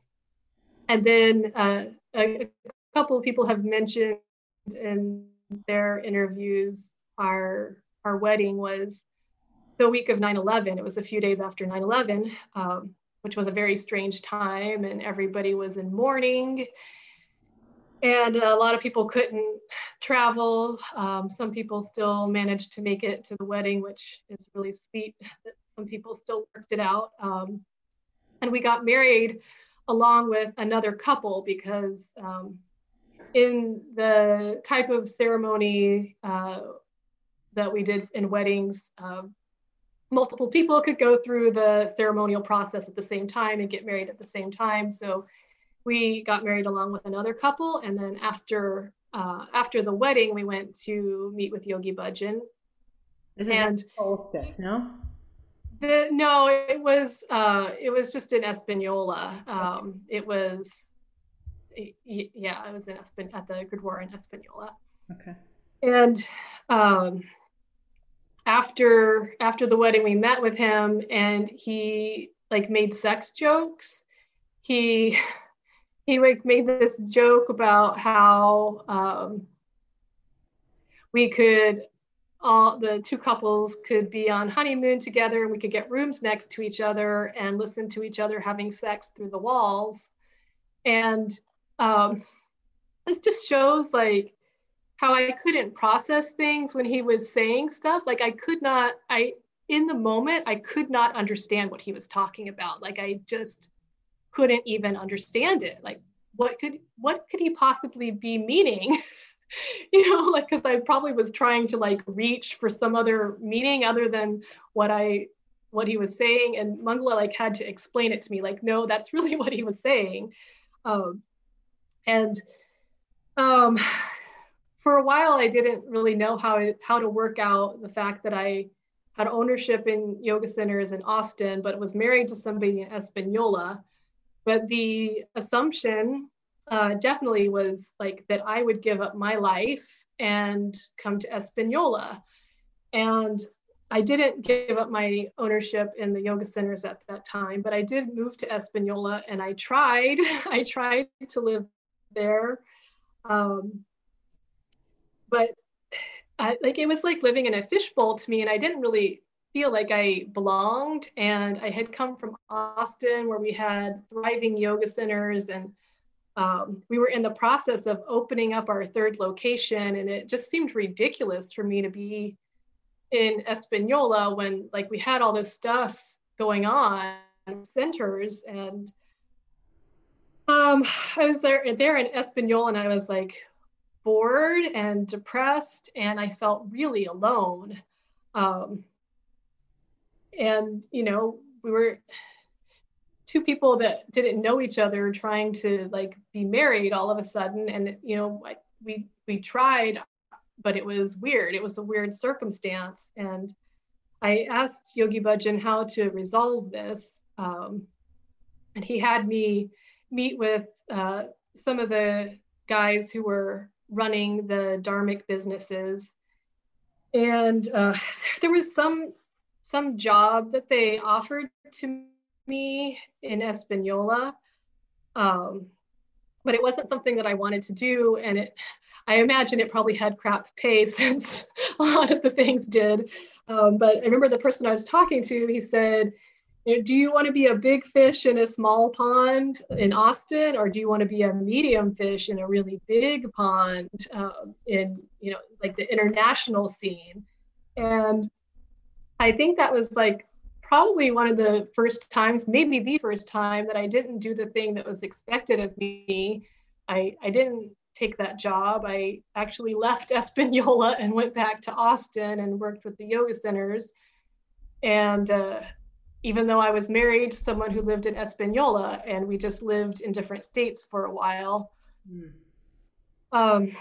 and then uh, a, a couple of people have mentioned in their interviews our our wedding was the week of 9-11 it was a few days after 9-11 um, which was a very strange time and everybody was in mourning. And a lot of people couldn't travel. Um, some people still managed to make it to the wedding which is really sweet some people still worked it out. Um, and we got married along with another couple because um, in the type of ceremony uh, that we did in weddings, um, multiple people could go through the ceremonial process at the same time and get married at the same time. So we got married along with another couple, and then after uh, after the wedding, we went to meet with Yogi Bhajan. This is and solstice, no? The, no, it was uh, it was just in Espanola. Um, it was yeah, I was in Espan- at the Gurdwara in Espanola. Okay. And um, after after the wedding, we met with him, and he like made sex jokes. He he like made this joke about how um, we could all the two couples could be on honeymoon together and we could get rooms next to each other and listen to each other having sex through the walls and um, this just shows like how I couldn't process things when he was saying stuff. Like I could not, I in the moment, I could not understand what he was talking about. Like I just couldn't even understand it. Like what could what could he possibly be meaning? you know, like because I probably was trying to like reach for some other meaning other than what I what he was saying, and Mangala like had to explain it to me. Like, no, that's really what he was saying. Um, and um, for a while, I didn't really know how it, how to work out the fact that I had ownership in yoga centers in Austin, but was married to somebody in Espanola. But the assumption uh, definitely was like that I would give up my life and come to Espanola. And I didn't give up my ownership in the yoga centers at that time, but I did move to Espanola and I tried, I tried to live there. Um, but I, like it was like living in a fishbowl to me, and I didn't really feel like I belonged. And I had come from Austin, where we had thriving yoga centers, and um, we were in the process of opening up our third location, and it just seemed ridiculous for me to be in Espanola when like we had all this stuff going on centers and um, I was there there in Espanola, and I was like bored and depressed, and I felt really alone. Um, and you know, we were two people that didn't know each other trying to like be married all of a sudden, and you know, we we tried, but it was weird. It was a weird circumstance, and I asked Yogi Bhajan how to resolve this, um, and he had me meet with uh, some of the guys who were running the dharmic businesses. And uh, there was some some job that they offered to me in espanola um, but it wasn't something that i wanted to do. And it i imagine it probably had crap pay since a lot of the things did. Um, but i remember the person i was talking to he said do you want to be a big fish in a small pond in Austin, or do you want to be a medium fish in a really big pond um, in, you know, like the international scene? And I think that was like probably one of the first times, maybe the first time, that I didn't do the thing that was expected of me. I, I didn't take that job. I actually left Espanola and went back to Austin and worked with the yoga centers. And uh, even though I was married to someone who lived in Espanola and we just lived in different states for a while. Mm. Um,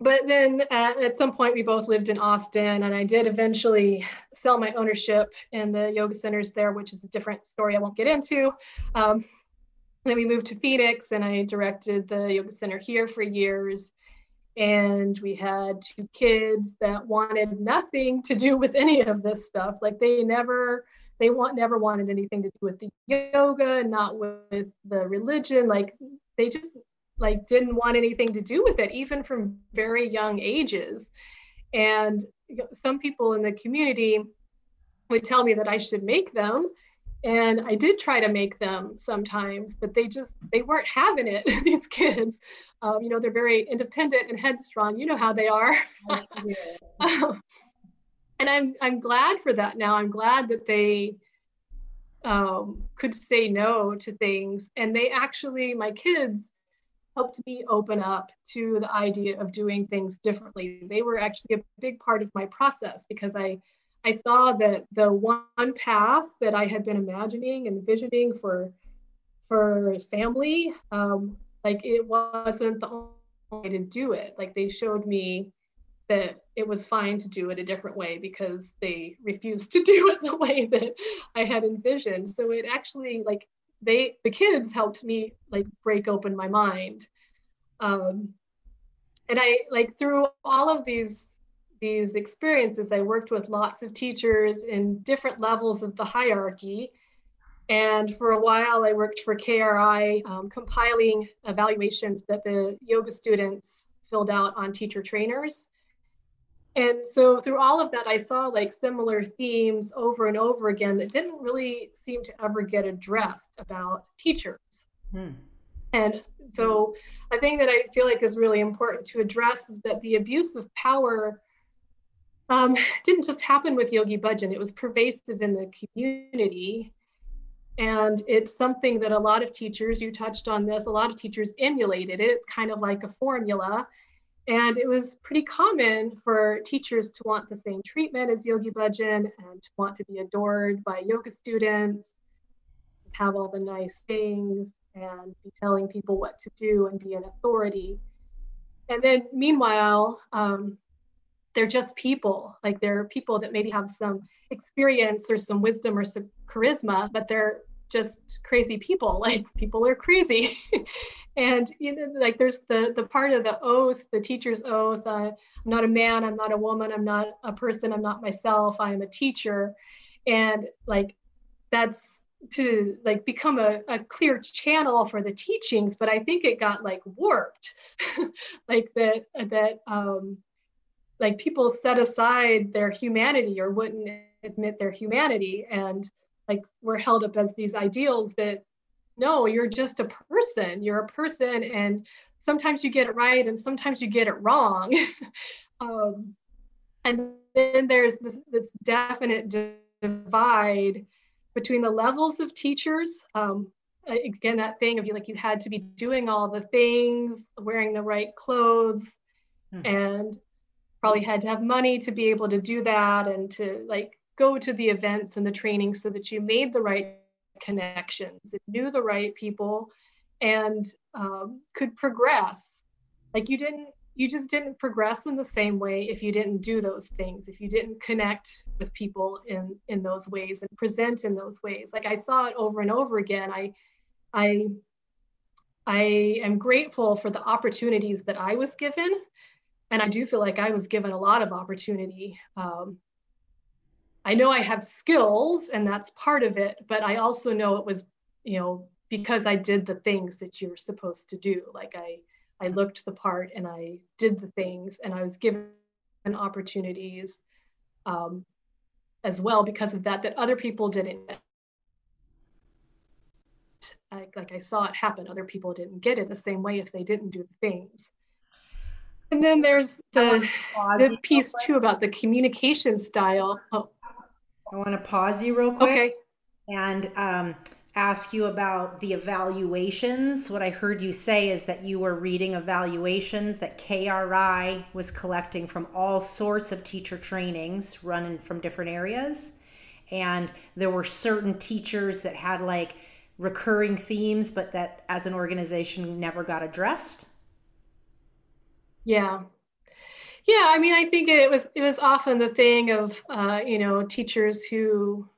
but then at, at, some point we both lived in Austin and I did eventually sell my ownership in the yoga centers there, which is a different story I won't get into. Um, then we moved to Phoenix and I directed the yoga center here for years. And we had two kids that wanted nothing to do with any of this stuff. Like they never they want never wanted anything to do with the yoga not with the religion. Like they just like didn't want anything to do with it even from very young ages. And some people in the community would tell me that i should make them and i did try to make them sometimes but they just they weren't having it these kids. Um, you know they're very independent and headstrong. You know how they are. Um, and i'm i'm glad for that now. I'm glad that they um, could say no to things. And they actually my kids helped me open up to the idea of doing things differently. They were actually a big part of my process because i I saw that the one path that I had been imagining and envisioning for for family, um, like it wasn't the only way to do it. Like they showed me that it was fine to do it a different way because they refused to do it the way that I had envisioned. So it actually like they the kids helped me like break open my mind. Um, and I like through all of these these experiences, I worked with lots of teachers in different levels of the hierarchy. And for a while, I worked for KRI, um, compiling evaluations that the yoga students filled out on teacher trainers. And so through all of that, I saw like similar themes over and over again that didn't really seem to ever get addressed about teachers. Hmm. And so I think that I feel like is really important to address is that the abuse of power um, didn't just happen with Yogi Bhajan, it was pervasive in the community. And it's something that a lot of teachers, you touched on this, a lot of teachers emulated it. It's kind of like a formula. And it was pretty common for teachers to want the same treatment as Yogi Bhajan and to want to be adored by yoga students, have all the nice things, and be telling people what to do and be an authority. And then, meanwhile, um, they're just people. Like they're people that maybe have some experience or some wisdom or some charisma, but they're just crazy people. Like people are crazy. and you know, like there's the the part of the oath, the teacher's oath. Uh, I'm not a man. I'm not a woman. I'm not a person. I'm not myself. I am a teacher. And like that's to like become a, a clear channel for the teachings but i think it got like warped like that that um like people set aside their humanity or wouldn't admit their humanity and like we're held up as these ideals that no you're just a person you're a person and sometimes you get it right and sometimes you get it wrong um, and then there's this, this definite divide between the levels of teachers um, again that thing of you like you had to be doing all the things wearing the right clothes mm. and probably had to have money to be able to do that and to like go to the events and the training so that you made the right connections and knew the right people and um, could progress. Like you didn't you just didn't progress in the same way if you didn't do those things if you didn't connect with people in in those ways and present in those ways. Like i saw it over and over again. I i i am grateful for the opportunities that i was given and I do feel like I was given a lot of opportunity. Um, I know I have skills and that's part of it, but I also know it was, you know, because I did the things that you're supposed to do. Like I, I looked the part and I did the things and I was given opportunities um, as well because of that, that other people didn't. Like I saw it happen, other people didn't get it the same way if they didn't do the things. And then there's the, the piece too about the communication style. Oh. I want to pause you real quick okay. and um, ask you about the evaluations. What I heard you say is that you were reading evaluations that KRI was collecting from all sorts of teacher trainings running from different areas. And there were certain teachers that had like recurring themes, but that as an organization never got addressed. Yeah. Yeah, I mean, I think it was it was often the thing of uh, you know teachers who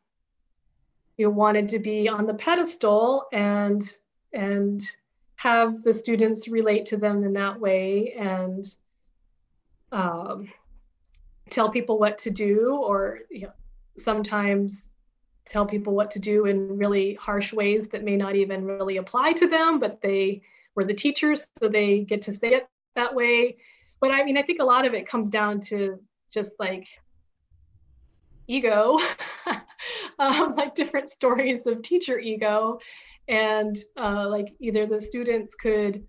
you know, wanted to be on the pedestal and and have the students relate to them in that way and um, tell people what to do or you know sometimes tell people what to do in really harsh ways that may not even really apply to them but they were the teachers so they get to say it that way. But i mean i think a lot of it comes down to just like ego um, like different stories of teacher ego. And uh, like either the students could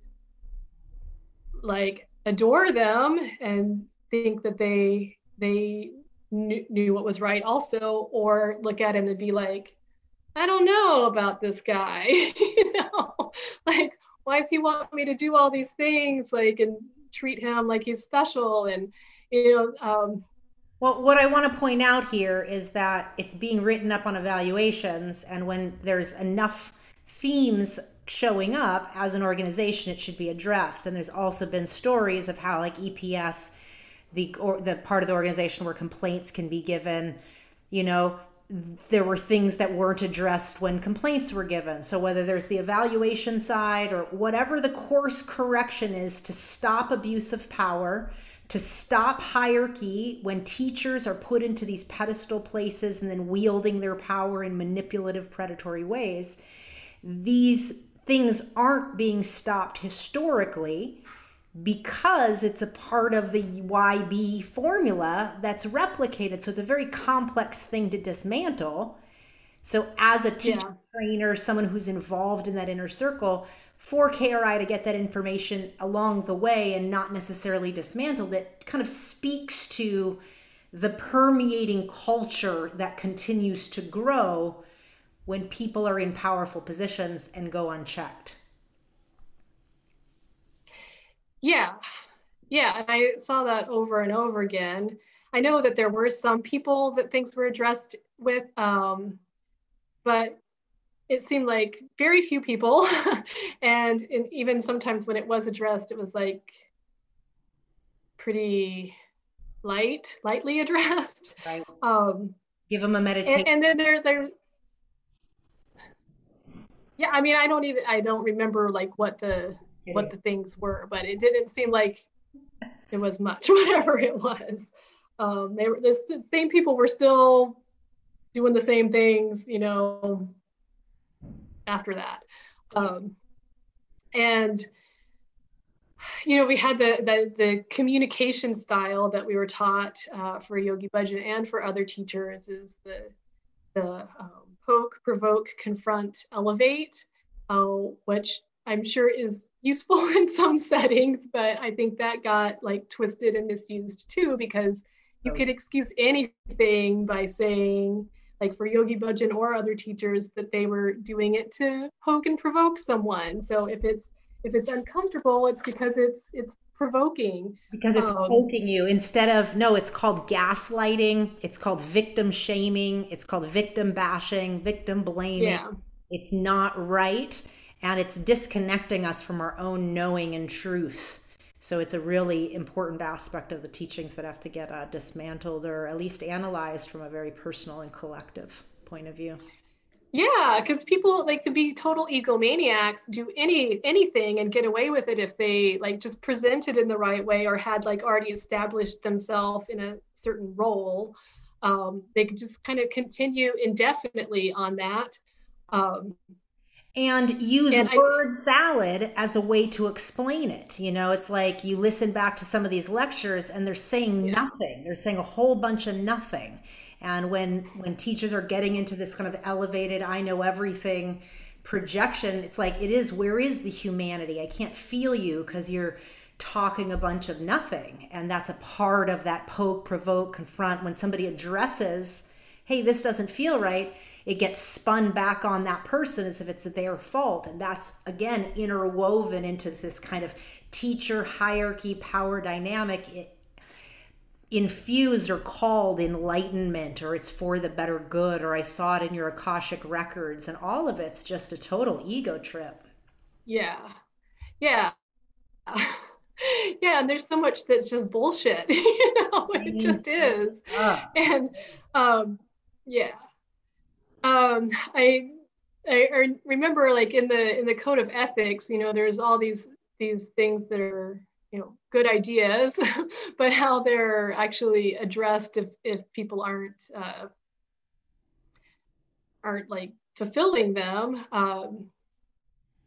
like adore them and think that they they knew, knew what was right also or look at him and be like i don't know about this guy you know? Like why does he want me to do all these things like and treat him like he's special and you know um, well, what I want to point out here is that it's being written up on evaluations, and when there's enough themes showing up as an organization, it should be addressed. And there's also been stories of how, like EPS, the or the part of the organization where complaints can be given, you know, there were things that weren't addressed when complaints were given. So whether there's the evaluation side or whatever the course correction is to stop abuse of power, to stop hierarchy when teachers are put into these pedestal places and then wielding their power in manipulative predatory ways, these things aren't being stopped historically because it's a part of the YB formula that's replicated. So it's a very complex thing to dismantle. So, as a teacher, yeah. trainer, someone who's involved in that inner circle, for KRI to get that information along the way and not necessarily dismantled it kind of speaks to the permeating culture that continues to grow when people are in powerful positions and go unchecked. Yeah. Yeah, and I saw that over and over again. I know that there were some people that things were addressed with, um, but it seemed like very few people and in, even sometimes when it was addressed it was like pretty light lightly addressed right. um, give them a meditation and, and then there there yeah i mean i don't even i don't remember like what the what the things were but it didn't seem like it was much whatever it was um they were the same people were still doing the same things you know after that. Um, and you know, we had the, the, the communication style that we were taught uh, for Yogi Bhajan and for other teachers is the the um, poke, provoke, confront, elevate, uh, which I'm sure is useful in some settings, but I think that got like twisted and misused too because you could excuse anything by saying like for Yogi Bhajan or other teachers that they were doing it to poke and provoke someone. So if it's if it's uncomfortable, it's because it's it's provoking. Because it's um, poking you instead of no, it's called gaslighting, it's called victim shaming, it's called victim bashing, victim blaming. Yeah. It's not right and it's disconnecting us from our own knowing and truth. So it's a really important aspect of the teachings that have to get uh, dismantled or at least analyzed from a very personal and collective point of view. Yeah, because people like could be total egomaniacs, do any anything and get away with it if they like just presented in the right way or had like already established themselves in a certain role. Um, they could just kind of continue indefinitely on that. Um, and use and word I, salad as a way to explain it. You know, it's like you listen back to some of these lectures and they're saying yeah. nothing. They're saying a whole bunch of nothing. And when when teachers are getting into this kind of elevated I know everything projection, it's like it is where is the humanity? I can't feel you because you're talking a bunch of nothing. And that's a part of that poke, provoke, confront when somebody addresses, "Hey, this doesn't feel right." It gets spun back on that person as if it's their fault. And that's, again, interwoven into this kind of teacher hierarchy power dynamic. It, infused or called enlightenment or it's for the better good or I saw it in your Akashic records and all of it's just a total ego trip. Yeah. Yeah. yeah, and there's so much that's just bullshit, you know, it just is. And um yeah um, I, I, remember like in the in the code of ethics, you know, there's all these these things that are you know good ideas but how they're actually addressed if if people aren't uh, aren't like fulfilling them. Um,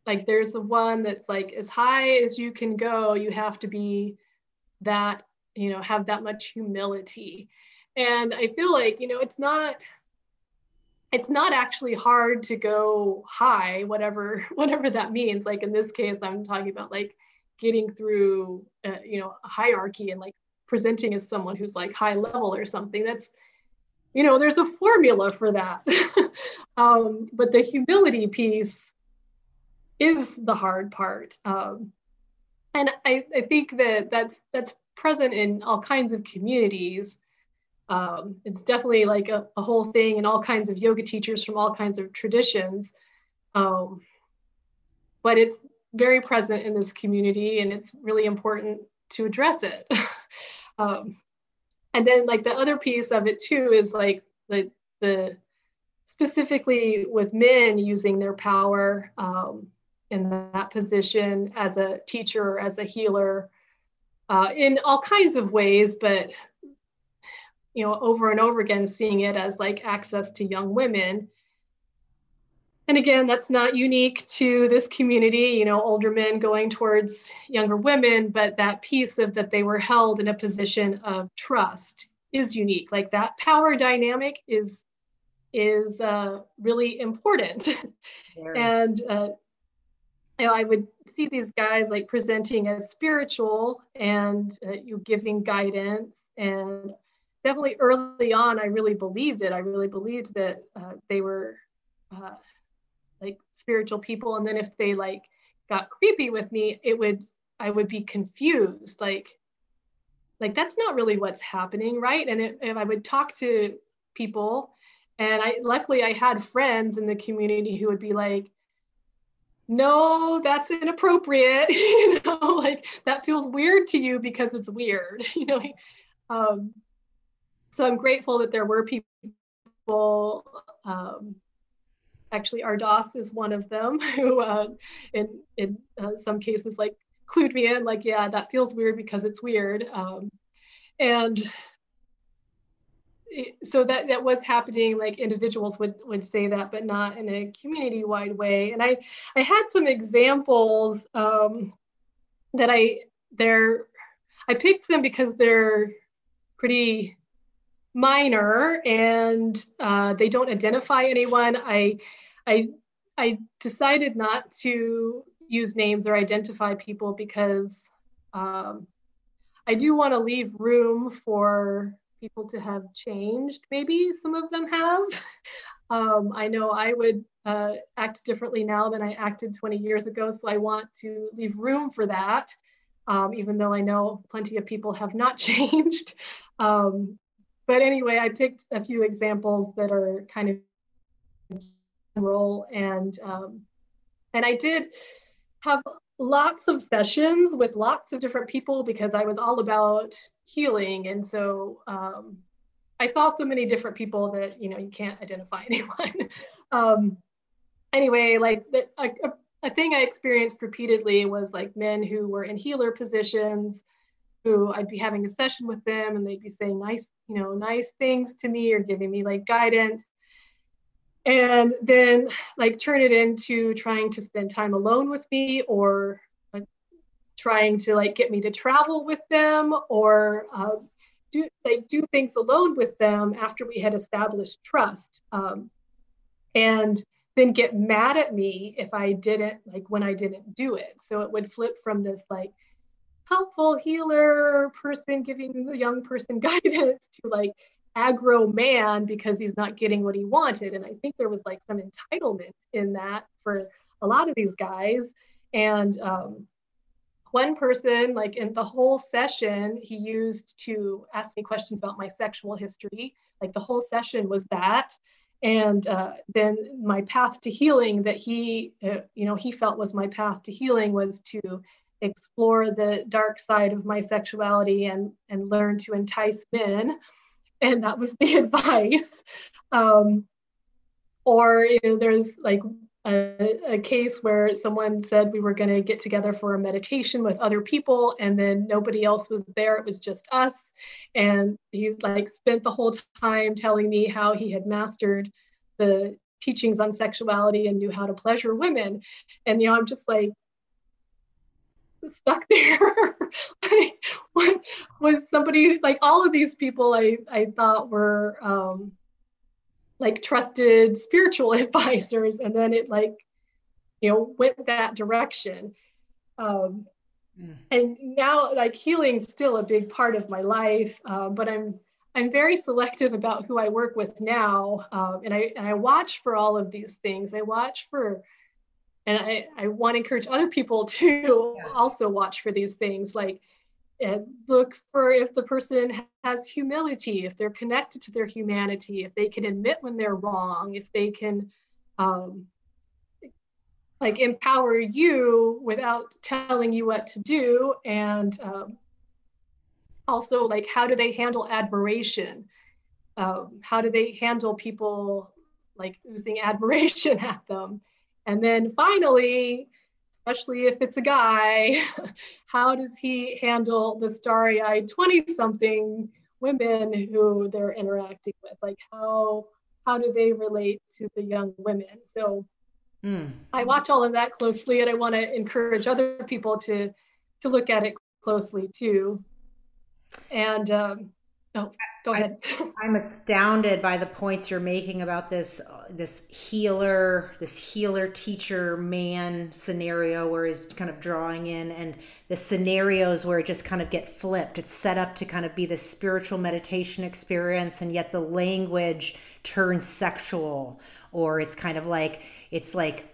like there's the one that's like as high as you can go you have to be that you know have that much humility. And i feel like you know it's not it's not actually hard to go high whatever whatever that means. Like in this case i'm talking about like getting through uh, you know a hierarchy and like presenting as someone who's like high level or something. That's you know there's a formula for that. Um, but the humility piece is the hard part. Um, and I, I think that that's that's present in all kinds of communities um, it's definitely like a, a, whole thing and all kinds of yoga teachers from all kinds of traditions. Um, but it's very present in this community and it's really important to address it. Um, and then like the other piece of it too is like the the specifically with men using their power um, in that position as a teacher as a healer uh, in all kinds of ways but you know over and over again seeing it as like access to young women. And again that's not unique to this community you know older men going towards younger women but that piece of that they were held in a position of trust is unique. Like that power dynamic is is uh, really important. And uh, you know i would see these guys like presenting as spiritual and uh, you giving guidance and definitely early on i really believed it. I really believed that uh, they were uh, like spiritual people. And then if they like got creepy with me it would i would be confused. Like like that's not really what's happening right? And if, i would talk to people and i luckily i had friends in the community who would be like no that's inappropriate. You know like that feels weird to you because it's weird. You know um, so i'm grateful that there were people um, actually Ardas is one of them who uh, in in uh, some cases like clued me in like yeah that feels weird because it's weird. Um, and it, so that that was happening like individuals would would say that but not in a community wide way. And i i had some examples um, that i they're i picked them because they're pretty minor and uh, they don't identify anyone. I, I, I decided not to use names or identify people because um, I do want to leave room for people to have changed. Maybe some of them have. Um, I know I would uh, act differently now than I acted 20 years ago, so I want to leave room for that. Um, even though I know plenty of people have not changed. Um, but anyway, I picked a few examples that are kind of general and um, and I did have lots of sessions with lots of different people because I was all about healing, and so um, I saw so many different people that you know you can't identify anyone. um, anyway, like a, a thing I experienced repeatedly was like men who were in healer positions I'd be having a session with them and they'd be saying nice, you know, nice things to me or giving me like guidance. And then like turn it into trying to spend time alone with me or like, trying to like get me to travel with them or uh, do like do things alone with them after we had established trust. Um, and then get mad at me if I didn't like when I didn't do it. So it would flip from this like helpful healer person giving the young person guidance to like aggro man because he's not getting what he wanted. And I think there was like some entitlement in that for a lot of these guys. And um, one person, like in the whole session, he used to ask me questions about my sexual history. Like the whole session was that. And uh, then my path to healing that he, uh, you know, he felt was my path to healing was to explore the dark side of my sexuality and and learn to entice men. And that was the advice. Um, or you know there's like a, a case where someone said we were going to get together for a meditation with other people and then nobody else was there. It was just us. And he like spent the whole time telling me how he had mastered the teachings on sexuality and knew how to pleasure women. And you know i'm just like stuck there. Like with, with somebody who's like all of these people i i thought were um like trusted spiritual advisors and then it like you know went that direction. Um, mm. and now like healing's still a big part of my life uh, but i'm i'm very selective about who i work with now um, and i and i watch for all of these things. I watch for and i i want to encourage other people to yes. also watch for these things like and look for if the person has humility, if they're connected to their humanity, if they can admit when they're wrong, if they can um, like empower you without telling you what to do, and um, also like how do they handle admiration? Um, how do they handle people like oozing admiration at them? And then finally, especially if it's a guy, how does he handle the starry eyed 20 something women who they're interacting with? Like, how, how do they relate to the young women? So mm. I watch all of that closely and I want to encourage other people to, to look at it closely too. And um, Go ahead. I, am astounded by the points you're making about this uh, this healer, this healer teacher man scenario where he's kind of drawing in and the scenarios where it just kind of get flipped. It's set up to kind of be this spiritual meditation experience and yet the language turns sexual or it's kind of like it's like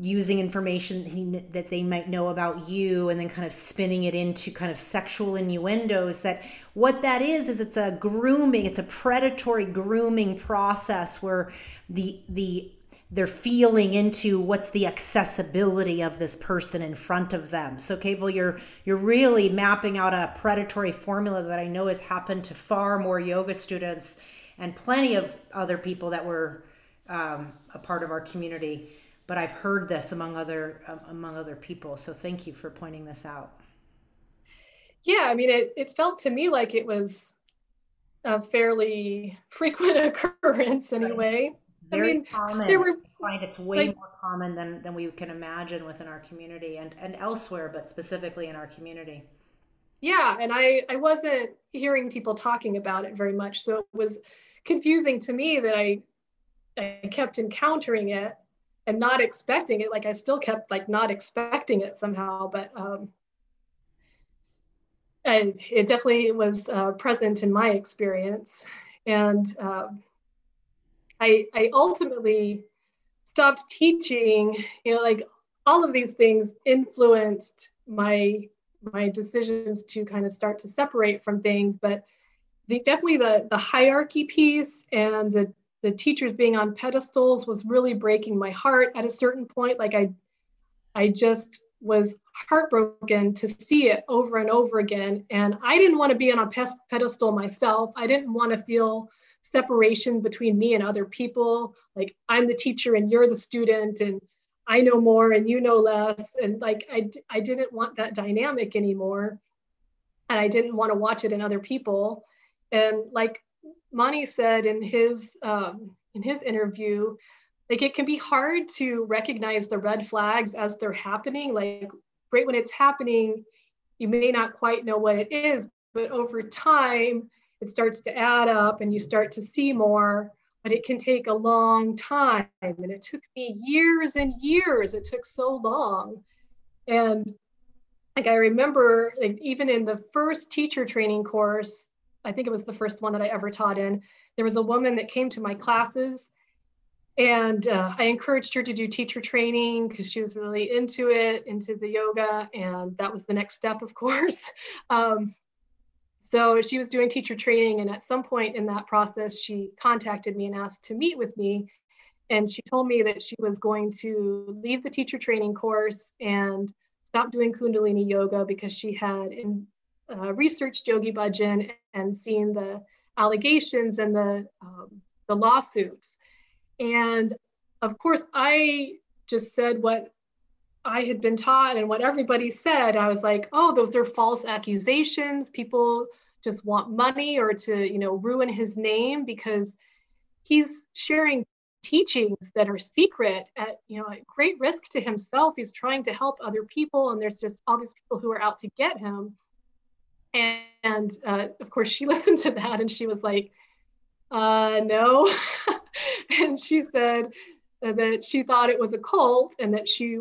using information that they might know about you and then kind of spinning it into kind of sexual innuendos that what that is is it's a grooming it's a predatory grooming process where the the they're feeling into what's the accessibility of this person in front of them. So Kaval, you're you're really mapping out a predatory formula that I know has happened to far more yoga students and plenty of other people that were um, a part of our community but I've heard this among other um, among other people. So thank you for pointing this out. Yeah, I mean, it it felt to me like it was a fairly frequent occurrence anyway. Very I mean, common. There were, I find it's way like, more common than than we can imagine within our community and and elsewhere, but specifically in our community. Yeah, and I I wasn't hearing people talking about it very much, so it was confusing to me that I I kept encountering it and not expecting it like i still kept like not expecting it somehow but um it definitely was uh, present in my experience. And um, i i ultimately stopped teaching you know like all of these things influenced my my decisions to kind of start to separate from things but the, definitely the the hierarchy piece and the the teachers being on pedestals was really breaking my heart at a certain point. Like i i just was heartbroken to see it over and over again. And i didn't want to be on a pedestal myself. I didn't want to feel separation between me and other people. Like i'm the teacher and you're the student and i know more and you know less. And like i, I didn't want that dynamic anymore. And i didn't want to watch it in other people. And like Mani said in his um, in his interview, like it can be hard to recognize the red flags as they're happening. Like right when it's happening, you may not quite know what it is, but over time it starts to add up and you start to see more. But it can take a long time, and it took me years and years. It took so long, and like I remember, like even in the first teacher training course, I think it was the first one that I ever taught in. There was a woman that came to my classes and uh, I encouraged her to do teacher training because she was really into it, into the yoga, and that was the next step, of course. Um, so she was doing teacher training, and at some point in that process, she contacted me and asked to meet with me. And she told me that she was going to leave the teacher training course and stop doing Kundalini yoga because she had in, uh, researched Yogi Bhajan and seen the allegations and the um, the lawsuits. And of course, I just said what I had been taught and what everybody said, I was like, oh, those are false accusations. People just want money or to, you know, ruin his name because he's sharing teachings that are secret at, you know, at great risk to himself. He's trying to help other people, and there's just all these people who are out to get him. And, and uh, of course, she listened to that and she was like, uh, no. and she said that she thought it was a cult and that she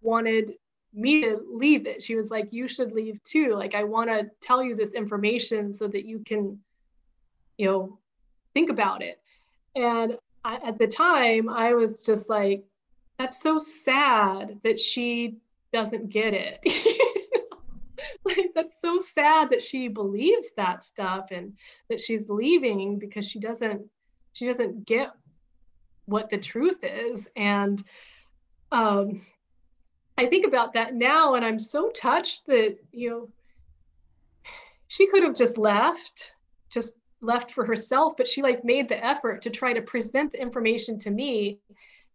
wanted me to leave it. She was like, You should leave too. Like, I want to tell you this information so that you can, you know, think about it. And I, at the time, I was just like, That's so sad that she doesn't get it. that's so sad that she believes that stuff and that she's leaving because she doesn't she doesn't get what the truth is. And um I think about that now and I'm so touched that, you know, she could have just left, just left for herself, but she like made the effort to try to present the information to me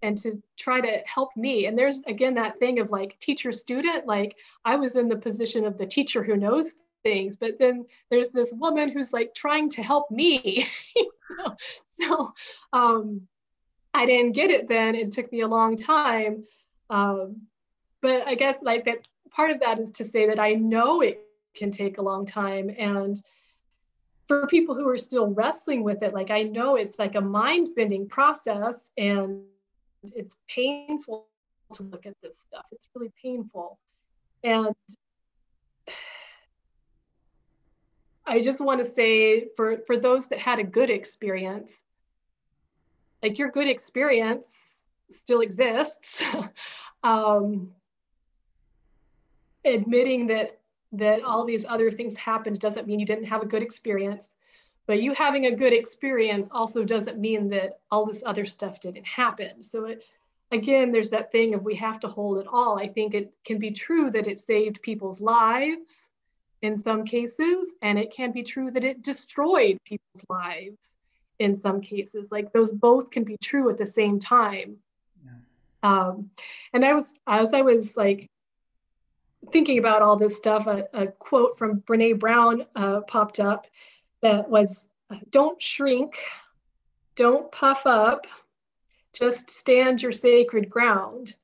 and to try to help me. And there's again that thing of like teacher student, like I was in the position of the teacher who knows things, but then there's this woman who's like trying to help me. So um, I didn't get it then. It took me a long time. Um, but I guess like that part of that is to say that I know it can take a long time. And for people who are still wrestling with it, like I know it's like a mind bending process and it's painful to look at this stuff. It's really painful. And I just want to say for, for those that had a good experience, like your good experience still exists. um, admitting that that all these other things happened doesn't mean you didn't have a good experience but you having a good experience also doesn't mean that all this other stuff didn't happen. So it again there's that thing of we have to hold it all. I think it can be true that it saved people's lives in some cases and it can be true that it destroyed people's lives in some cases. Like those both can be true at the same time. Yeah. um, and i was as i was like thinking about all this stuff, a, a quote from Brene Brown uh, popped up that was Don't shrink, don't puff up, just stand your sacred ground.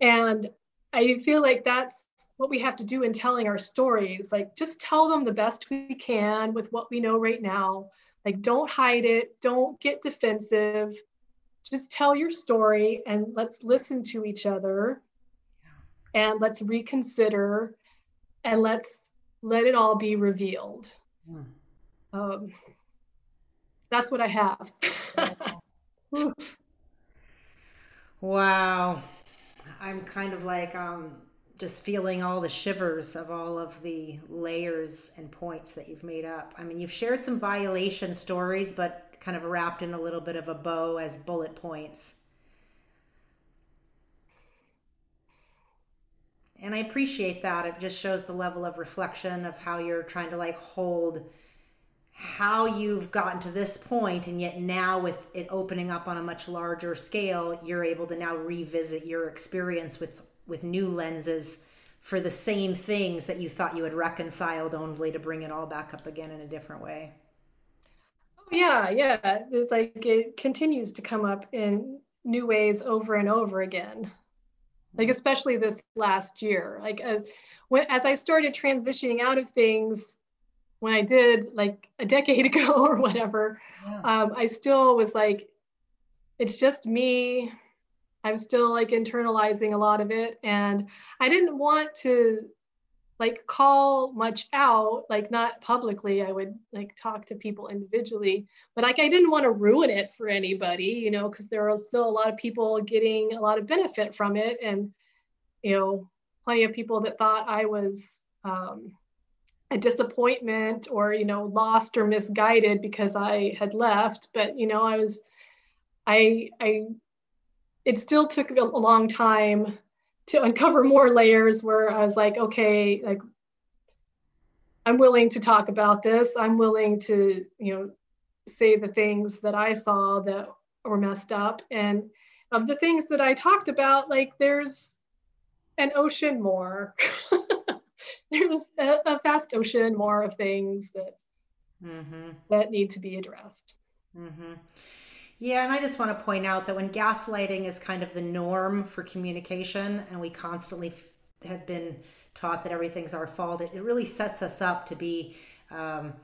And I feel like that's what we have to do in telling our stories. Like, just tell them the best we can with what we know right now. Like, don't hide it, don't get defensive. Just tell your story and let's listen to each other and let's reconsider and let's let it all be revealed. Hmm. Um, that's what I have. wow. I'm kind of like um, just feeling all the shivers of all of the layers and points that you've made up. I mean, you've shared some violation stories, but kind of wrapped in a little bit of a bow as bullet points. and I appreciate that. It just shows the level of reflection of how you're trying to like hold how you've gotten to this point and yet now with it opening up on a much larger scale you're able to now revisit your experience with with new lenses for the same things that you thought you had reconciled only to bring it all back up again in a different way. Oh yeah yeah. It's like it continues to come up in new ways over and over again. Like especially this last year. Like uh, when, as i started transitioning out of things when i did like a decade ago or whatever yeah. um, i still was like it's just me. I'm still like internalizing a lot of it. And i didn't want to like call much out like not publicly. I would like talk to people individually. But like i didn't want to ruin it for anybody you know because there are still a lot of people getting a lot of benefit from it. And you know plenty of people that thought i was um, a disappointment or you know lost or misguided because i had left but you know i was i i it still took a long time to uncover more layers where I was like, okay, like I'm willing to talk about this. I'm willing to, you know, say the things that I saw that were messed up. And of the things that I talked about, like there's an ocean more. there's a, a, vast ocean more of things that mm-hmm. that need to be addressed. Mm-hmm. Yeah, and I just want to point out that when gaslighting is kind of the norm for communication, and we constantly f- have been taught that everything's our fault, it, it really sets us up to be um,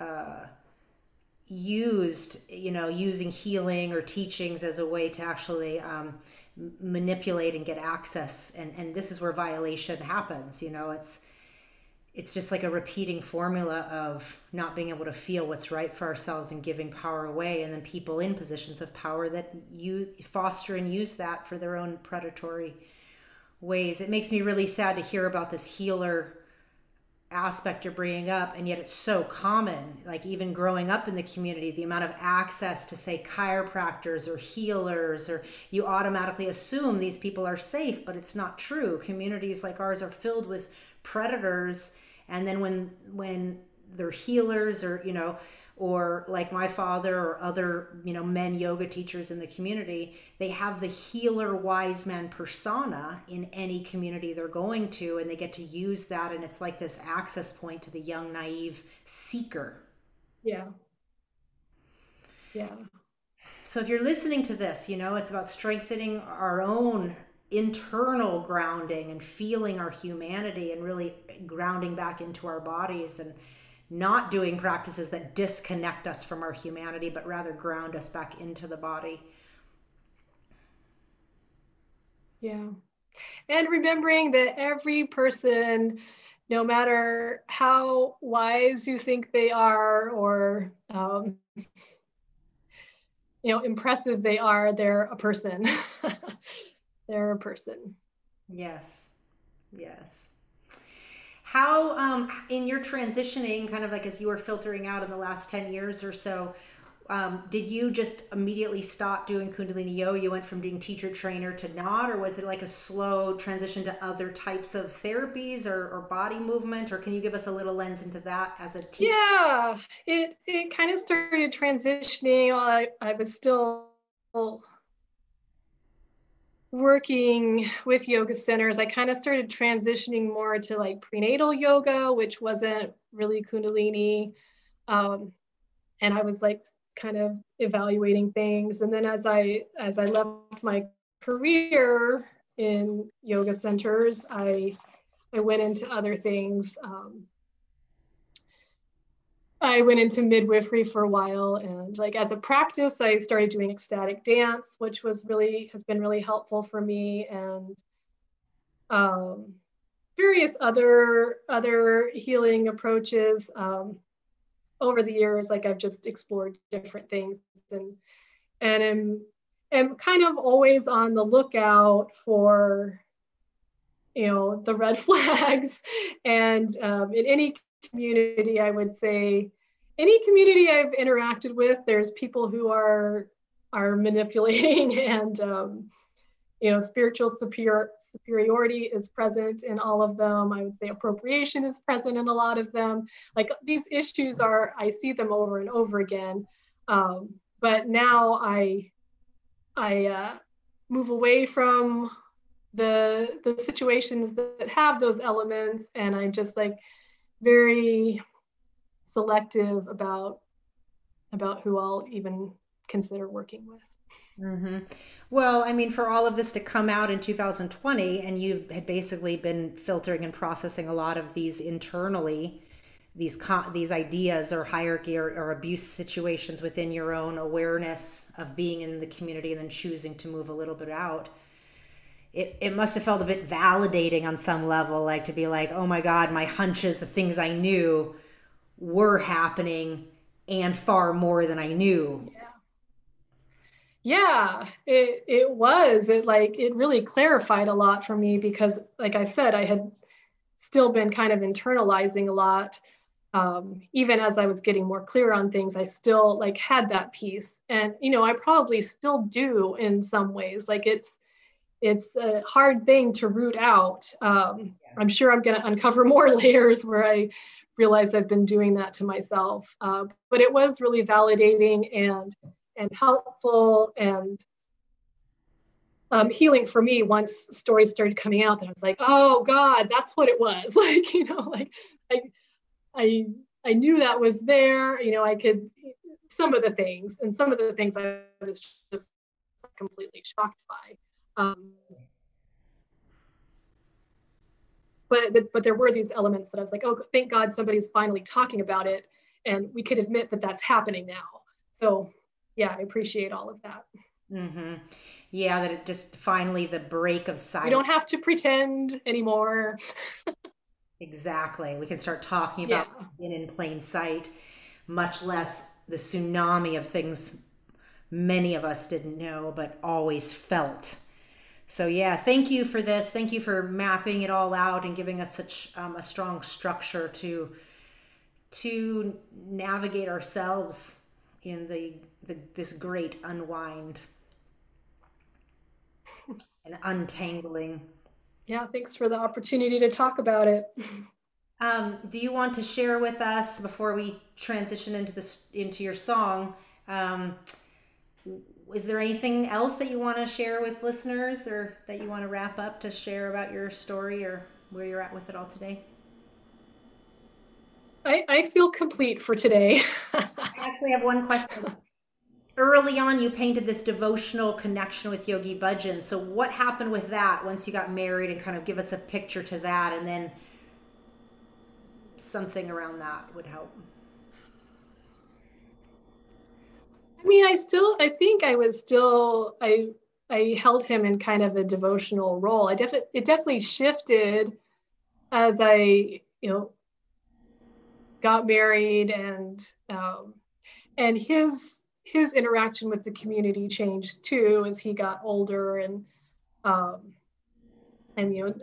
uh, used, you know, using healing or teachings as a way to actually um, manipulate and get access. And and this is where violation happens. You know, it's it's just like a repeating formula of not being able to feel what's right for ourselves and giving power away and then people in positions of power that you foster and use that for their own predatory ways. It makes me really sad to hear about this healer aspect you're bringing up and yet it's so common like even growing up in the community the amount of access to say chiropractors or healers or you automatically assume these people are safe but it's not true. Communities like ours are filled with predators and then when when they're healers or you know or like my father or other you know men yoga teachers in the community they have the healer wise man persona in any community they're going to and they get to use that and it's like this access point to the young naive seeker. Yeah. Yeah. So if you're listening to this you know it's about strengthening our own internal grounding and feeling our humanity and really grounding back into our bodies and not doing practices that disconnect us from our humanity but rather ground us back into the body. Yeah. And remembering that every person no matter how wise you think they are or um, you know impressive they are they're a person they're a person. Yes. Yes. How, um, in your transitioning, kind of like as you were filtering out in the last 10 years or so, um, did you just immediately stop doing Kundalini Yoga? You went from being teacher trainer to not, or was it like a slow transition to other types of therapies or, or body movement? Or can you give us a little lens into that as a teacher? Yeah, it, it kind of started transitioning. I, I was still working with yoga centers, I kind of started transitioning more to like prenatal yoga, which wasn't really Kundalini. Um, and I was like kind of evaluating things. And then as I as I left my career in yoga centers, I I went into other things. Um, I went into midwifery for a while and like as a practice, I started doing ecstatic dance, which was really has been really helpful for me and um, various other other healing approaches um, over the years. Like I've just explored different things and and am am kind of always on the lookout for you know the red flags and um, in any community, I would say any community I've interacted with, there's people who are are manipulating and um, you know spiritual superior superiority is present in all of them. I would say appropriation is present in a lot of them. Like these issues are i see them over and over again. Um, but now i i uh, move away from the the situations that have those elements and i'm just like very selective about about who I'll even consider working with. Mm-hmm. Well, I mean, for all of this to come out in 2020, and you had basically been filtering and processing a lot of these internally, these these ideas or hierarchy or, or abuse situations within your own awareness of being in the community, and then choosing to move a little bit out it, it must have felt a bit validating on some level, like to be like, oh my God, my hunches, the things I knew were happening and far more than I knew. Yeah. Yeah, it, it was. It like, it really clarified a lot for me because, like I said, I had still been kind of internalizing a lot. Um, even as I was getting more clear on things, I still like had that piece. And, you know, I probably still do in some ways. Like it's, it's a hard thing to root out. Um, I'm sure I'm going to uncover more layers where I realize I've been doing that to myself. Uh, but it was really validating and and helpful and um, healing for me once stories started coming out that I was like, oh God, that's what it was. Like, you know, like I, I, I knew that was there. You know, I could some of the things, and some of the things I was just completely shocked by. Um, but but there were these elements that I was like, oh, thank God somebody's finally talking about it, and we could admit that that's happening now. So yeah, I appreciate all of that. Mm-hmm. Yeah, that it just finally the break of silence. We don't have to pretend anymore. exactly. We can start talking about yeah. in plain sight, much less the tsunami of things many of us didn't know but always felt. So yeah, thank you for this. Thank you for mapping it all out and giving us such um, a strong structure to to navigate ourselves in the, the this great unwind and untangling. Yeah, thanks for the opportunity to talk about it. Um, do you want to share with us before we transition into this into your song? Um, is there anything else that you want to share with listeners, or that you want to wrap up to share about your story, or where you're at with it all today? I, I feel complete for today. I actually have one question. Early on, you painted this devotional connection with Yogi Bhajan. So, what happened with that once you got married, and kind of give us a picture to that, and then something around that would help. I mean, I still, I think I was still, I, I held him in kind of a devotional role. I definitely, it definitely shifted as I, you know, got married and um, and his his interaction with the community changed too as he got older and um, and you know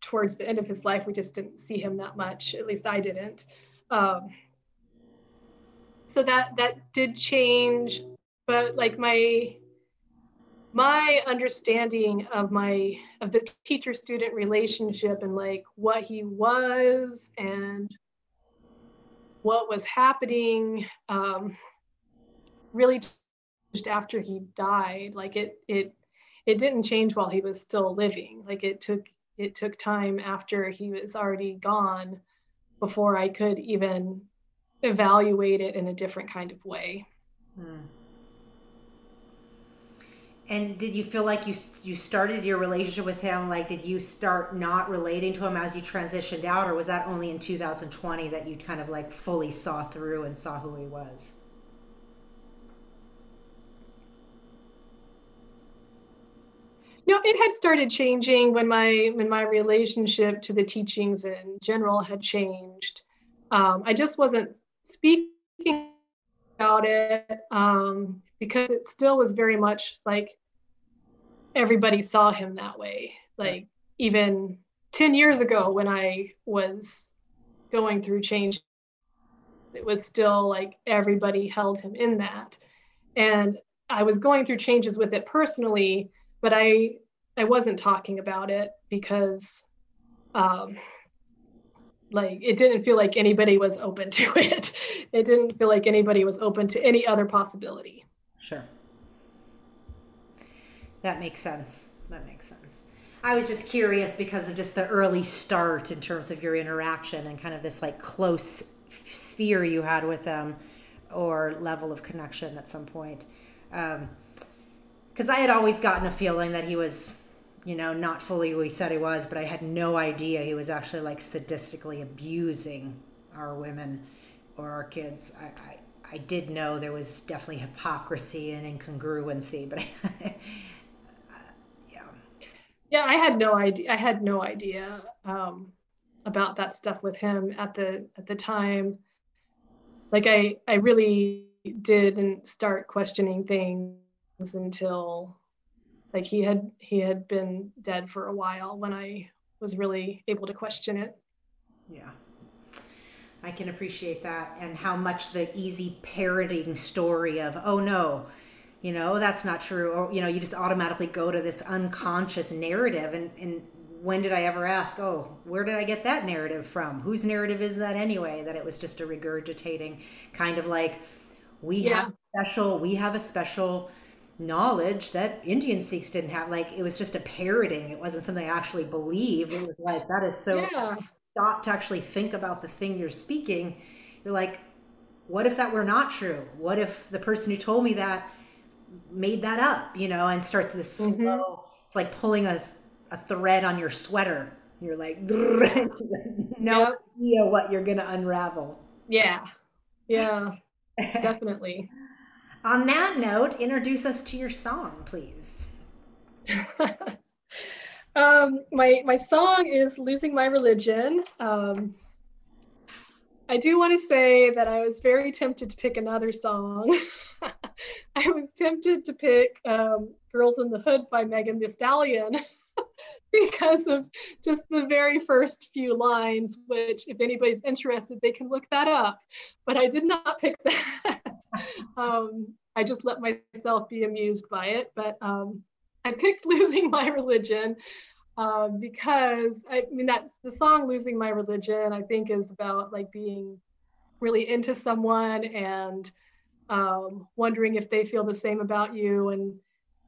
towards the end of his life we just didn't see him that much at least I didn't um, so that that did change but like my my understanding of my of the teacher student relationship and like what he was and what was happening um, really changed after he died. Like it, it, it didn't change while he was still living. Like it took, it took time after he was already gone before I could even evaluate it in a different kind of way. Hmm. And did you feel like you you started your relationship with him? Like, did you start not relating to him as you transitioned out, or was that only in 2020 that you kind of like fully saw through and saw who he was? No, it had started changing when my when my relationship to the teachings in general had changed. Um, I just wasn't speaking about it um, because it still was very much like everybody saw him that way. Like even 10 years ago when I was going through change, it was still like everybody held him in that. And I was going through changes with it personally, but I I wasn't talking about it because um like it didn't feel like anybody was open to it. It didn't feel like anybody was open to any other possibility. Sure. That makes sense. That makes sense. I was just curious because of just the early start in terms of your interaction and kind of this like close sphere you had with them or level of connection at some point. Because um, I had always gotten a feeling that he was, you know, not fully who he said he was, but I had no idea he was actually like sadistically abusing our women or our kids. I, I, I did know there was definitely hypocrisy and incongruency, but I, yeah i had no idea i had no idea um, about that stuff with him at the at the time like i i really didn't start questioning things until like he had he had been dead for a while when i was really able to question it. Yeah. I can appreciate that and how much the easy parroting story of oh no you know that's not true or you know you just automatically go to this unconscious narrative and and when did i ever ask oh where did i get that narrative from? Whose narrative is that anyway? That it was just a regurgitating kind of like we yeah. have special we have a special knowledge that Indian Sikhs didn't have. Like it was just a parroting. It wasn't something I actually believed. It was like that is so yeah. stop to actually think about the thing you're speaking. You're like, what if that were not true? What if the person who told me that made that up, you know, and starts this mm-hmm. slow, it's like pulling a, a thread on your sweater. You're like, no yep. idea what you're going to unravel. Yeah. Yeah, definitely. On that note, introduce us to your song, please. um, my my song is "Losing My Religion." Um, I do want to say that I was very tempted to pick another song. I was tempted to pick um, "Girls in the Hood" by Megan Thee Stallion. because of just the very first few lines, which, if anybody's interested, they can look that up. But I did not pick that. um, I just let myself be amused by it. But um, I picked Losing My Religion uh, because I mean, that's the song Losing My Religion, I think, is about like being really into someone and um, wondering if they feel the same about you and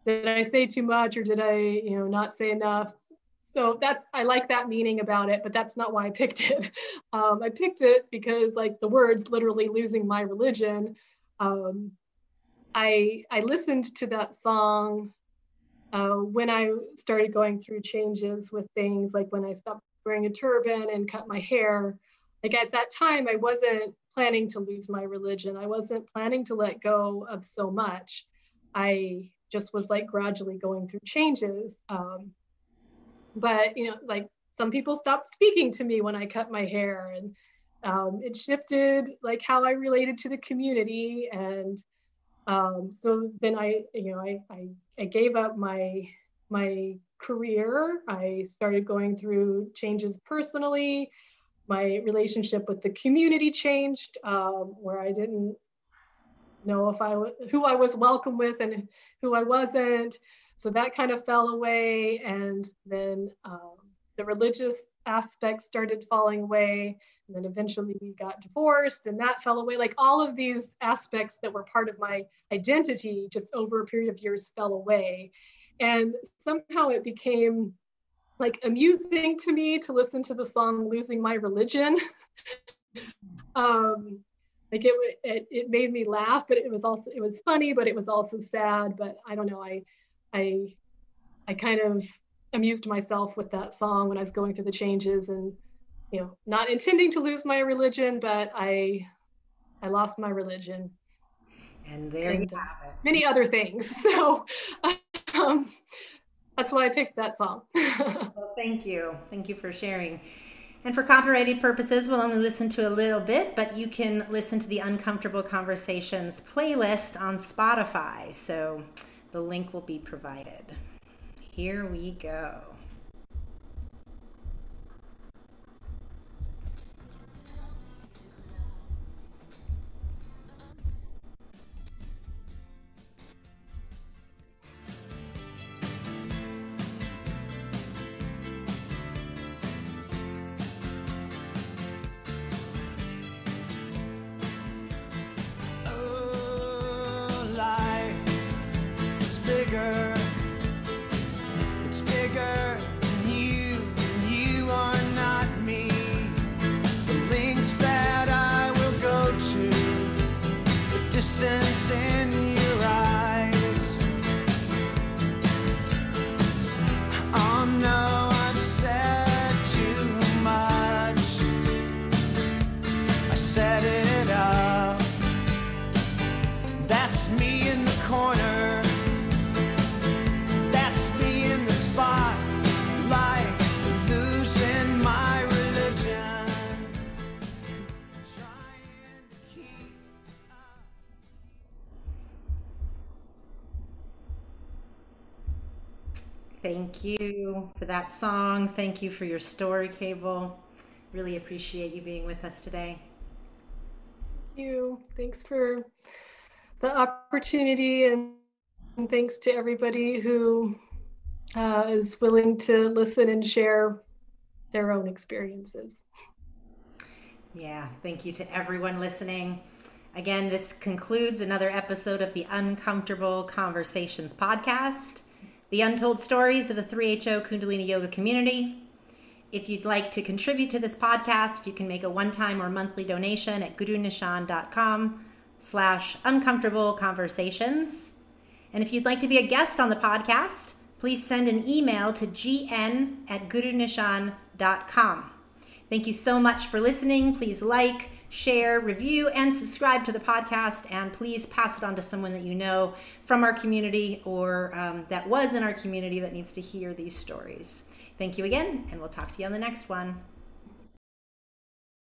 did I say too much or did I, you know, not say enough? So that's I like that meaning about it, but that's not why I picked it. Um, I picked it because like the words literally losing my religion. Um, I I listened to that song uh, when I started going through changes with things like when I stopped wearing a turban and cut my hair. Like at that time, I wasn't planning to lose my religion. I wasn't planning to let go of so much. I just was like gradually going through changes. Um, but you know, like some people stopped speaking to me when I cut my hair, and um, it shifted like how I related to the community. And um, so then I, you know, I, I, I gave up my my career. I started going through changes personally. My relationship with the community changed, um, where I didn't know if I who I was welcome with and who I wasn't. So that kind of fell away, and then um, the religious aspects started falling away, and then eventually we got divorced, and that fell away. Like all of these aspects that were part of my identity, just over a period of years, fell away, and somehow it became like amusing to me to listen to the song "Losing My Religion." um, like it, it it made me laugh but it was also it was funny but it was also sad but i don't know i i i kind of amused myself with that song when i was going through the changes and you know not intending to lose my religion but i i lost my religion. And there and, you have it. many other things. So um, that's why i picked that song. Well thank you. Thank you for sharing. And for copyrighted purposes, we'll only listen to a little bit, but you can listen to the Uncomfortable Conversations playlist on Spotify. So the link will be provided. Here we go. Thank you for that song. Thank you for your story, Kaval. Really appreciate you being with us today. Thank you. Thanks for the opportunity and, and thanks to everybody who uh, is willing to listen and share their own experiences. Yeah, thank you to everyone listening. Again, this concludes another episode of the Uncomfortable Conversations podcast, the untold stories of the 3HO Kundalini Yoga community. If you'd like to contribute to this podcast, you can make a one-time or monthly donation at gurunishan.com slash uncomfortable conversations. And if you'd like to be a guest on the podcast, please send an email to gn at gurunishan.com. Thank you so much for listening. Please like, share, review, and subscribe to the podcast. And please pass it on to someone that you know from our community or um, that was in our community that needs to hear these stories. Thank you again, and we'll talk to you on the next one.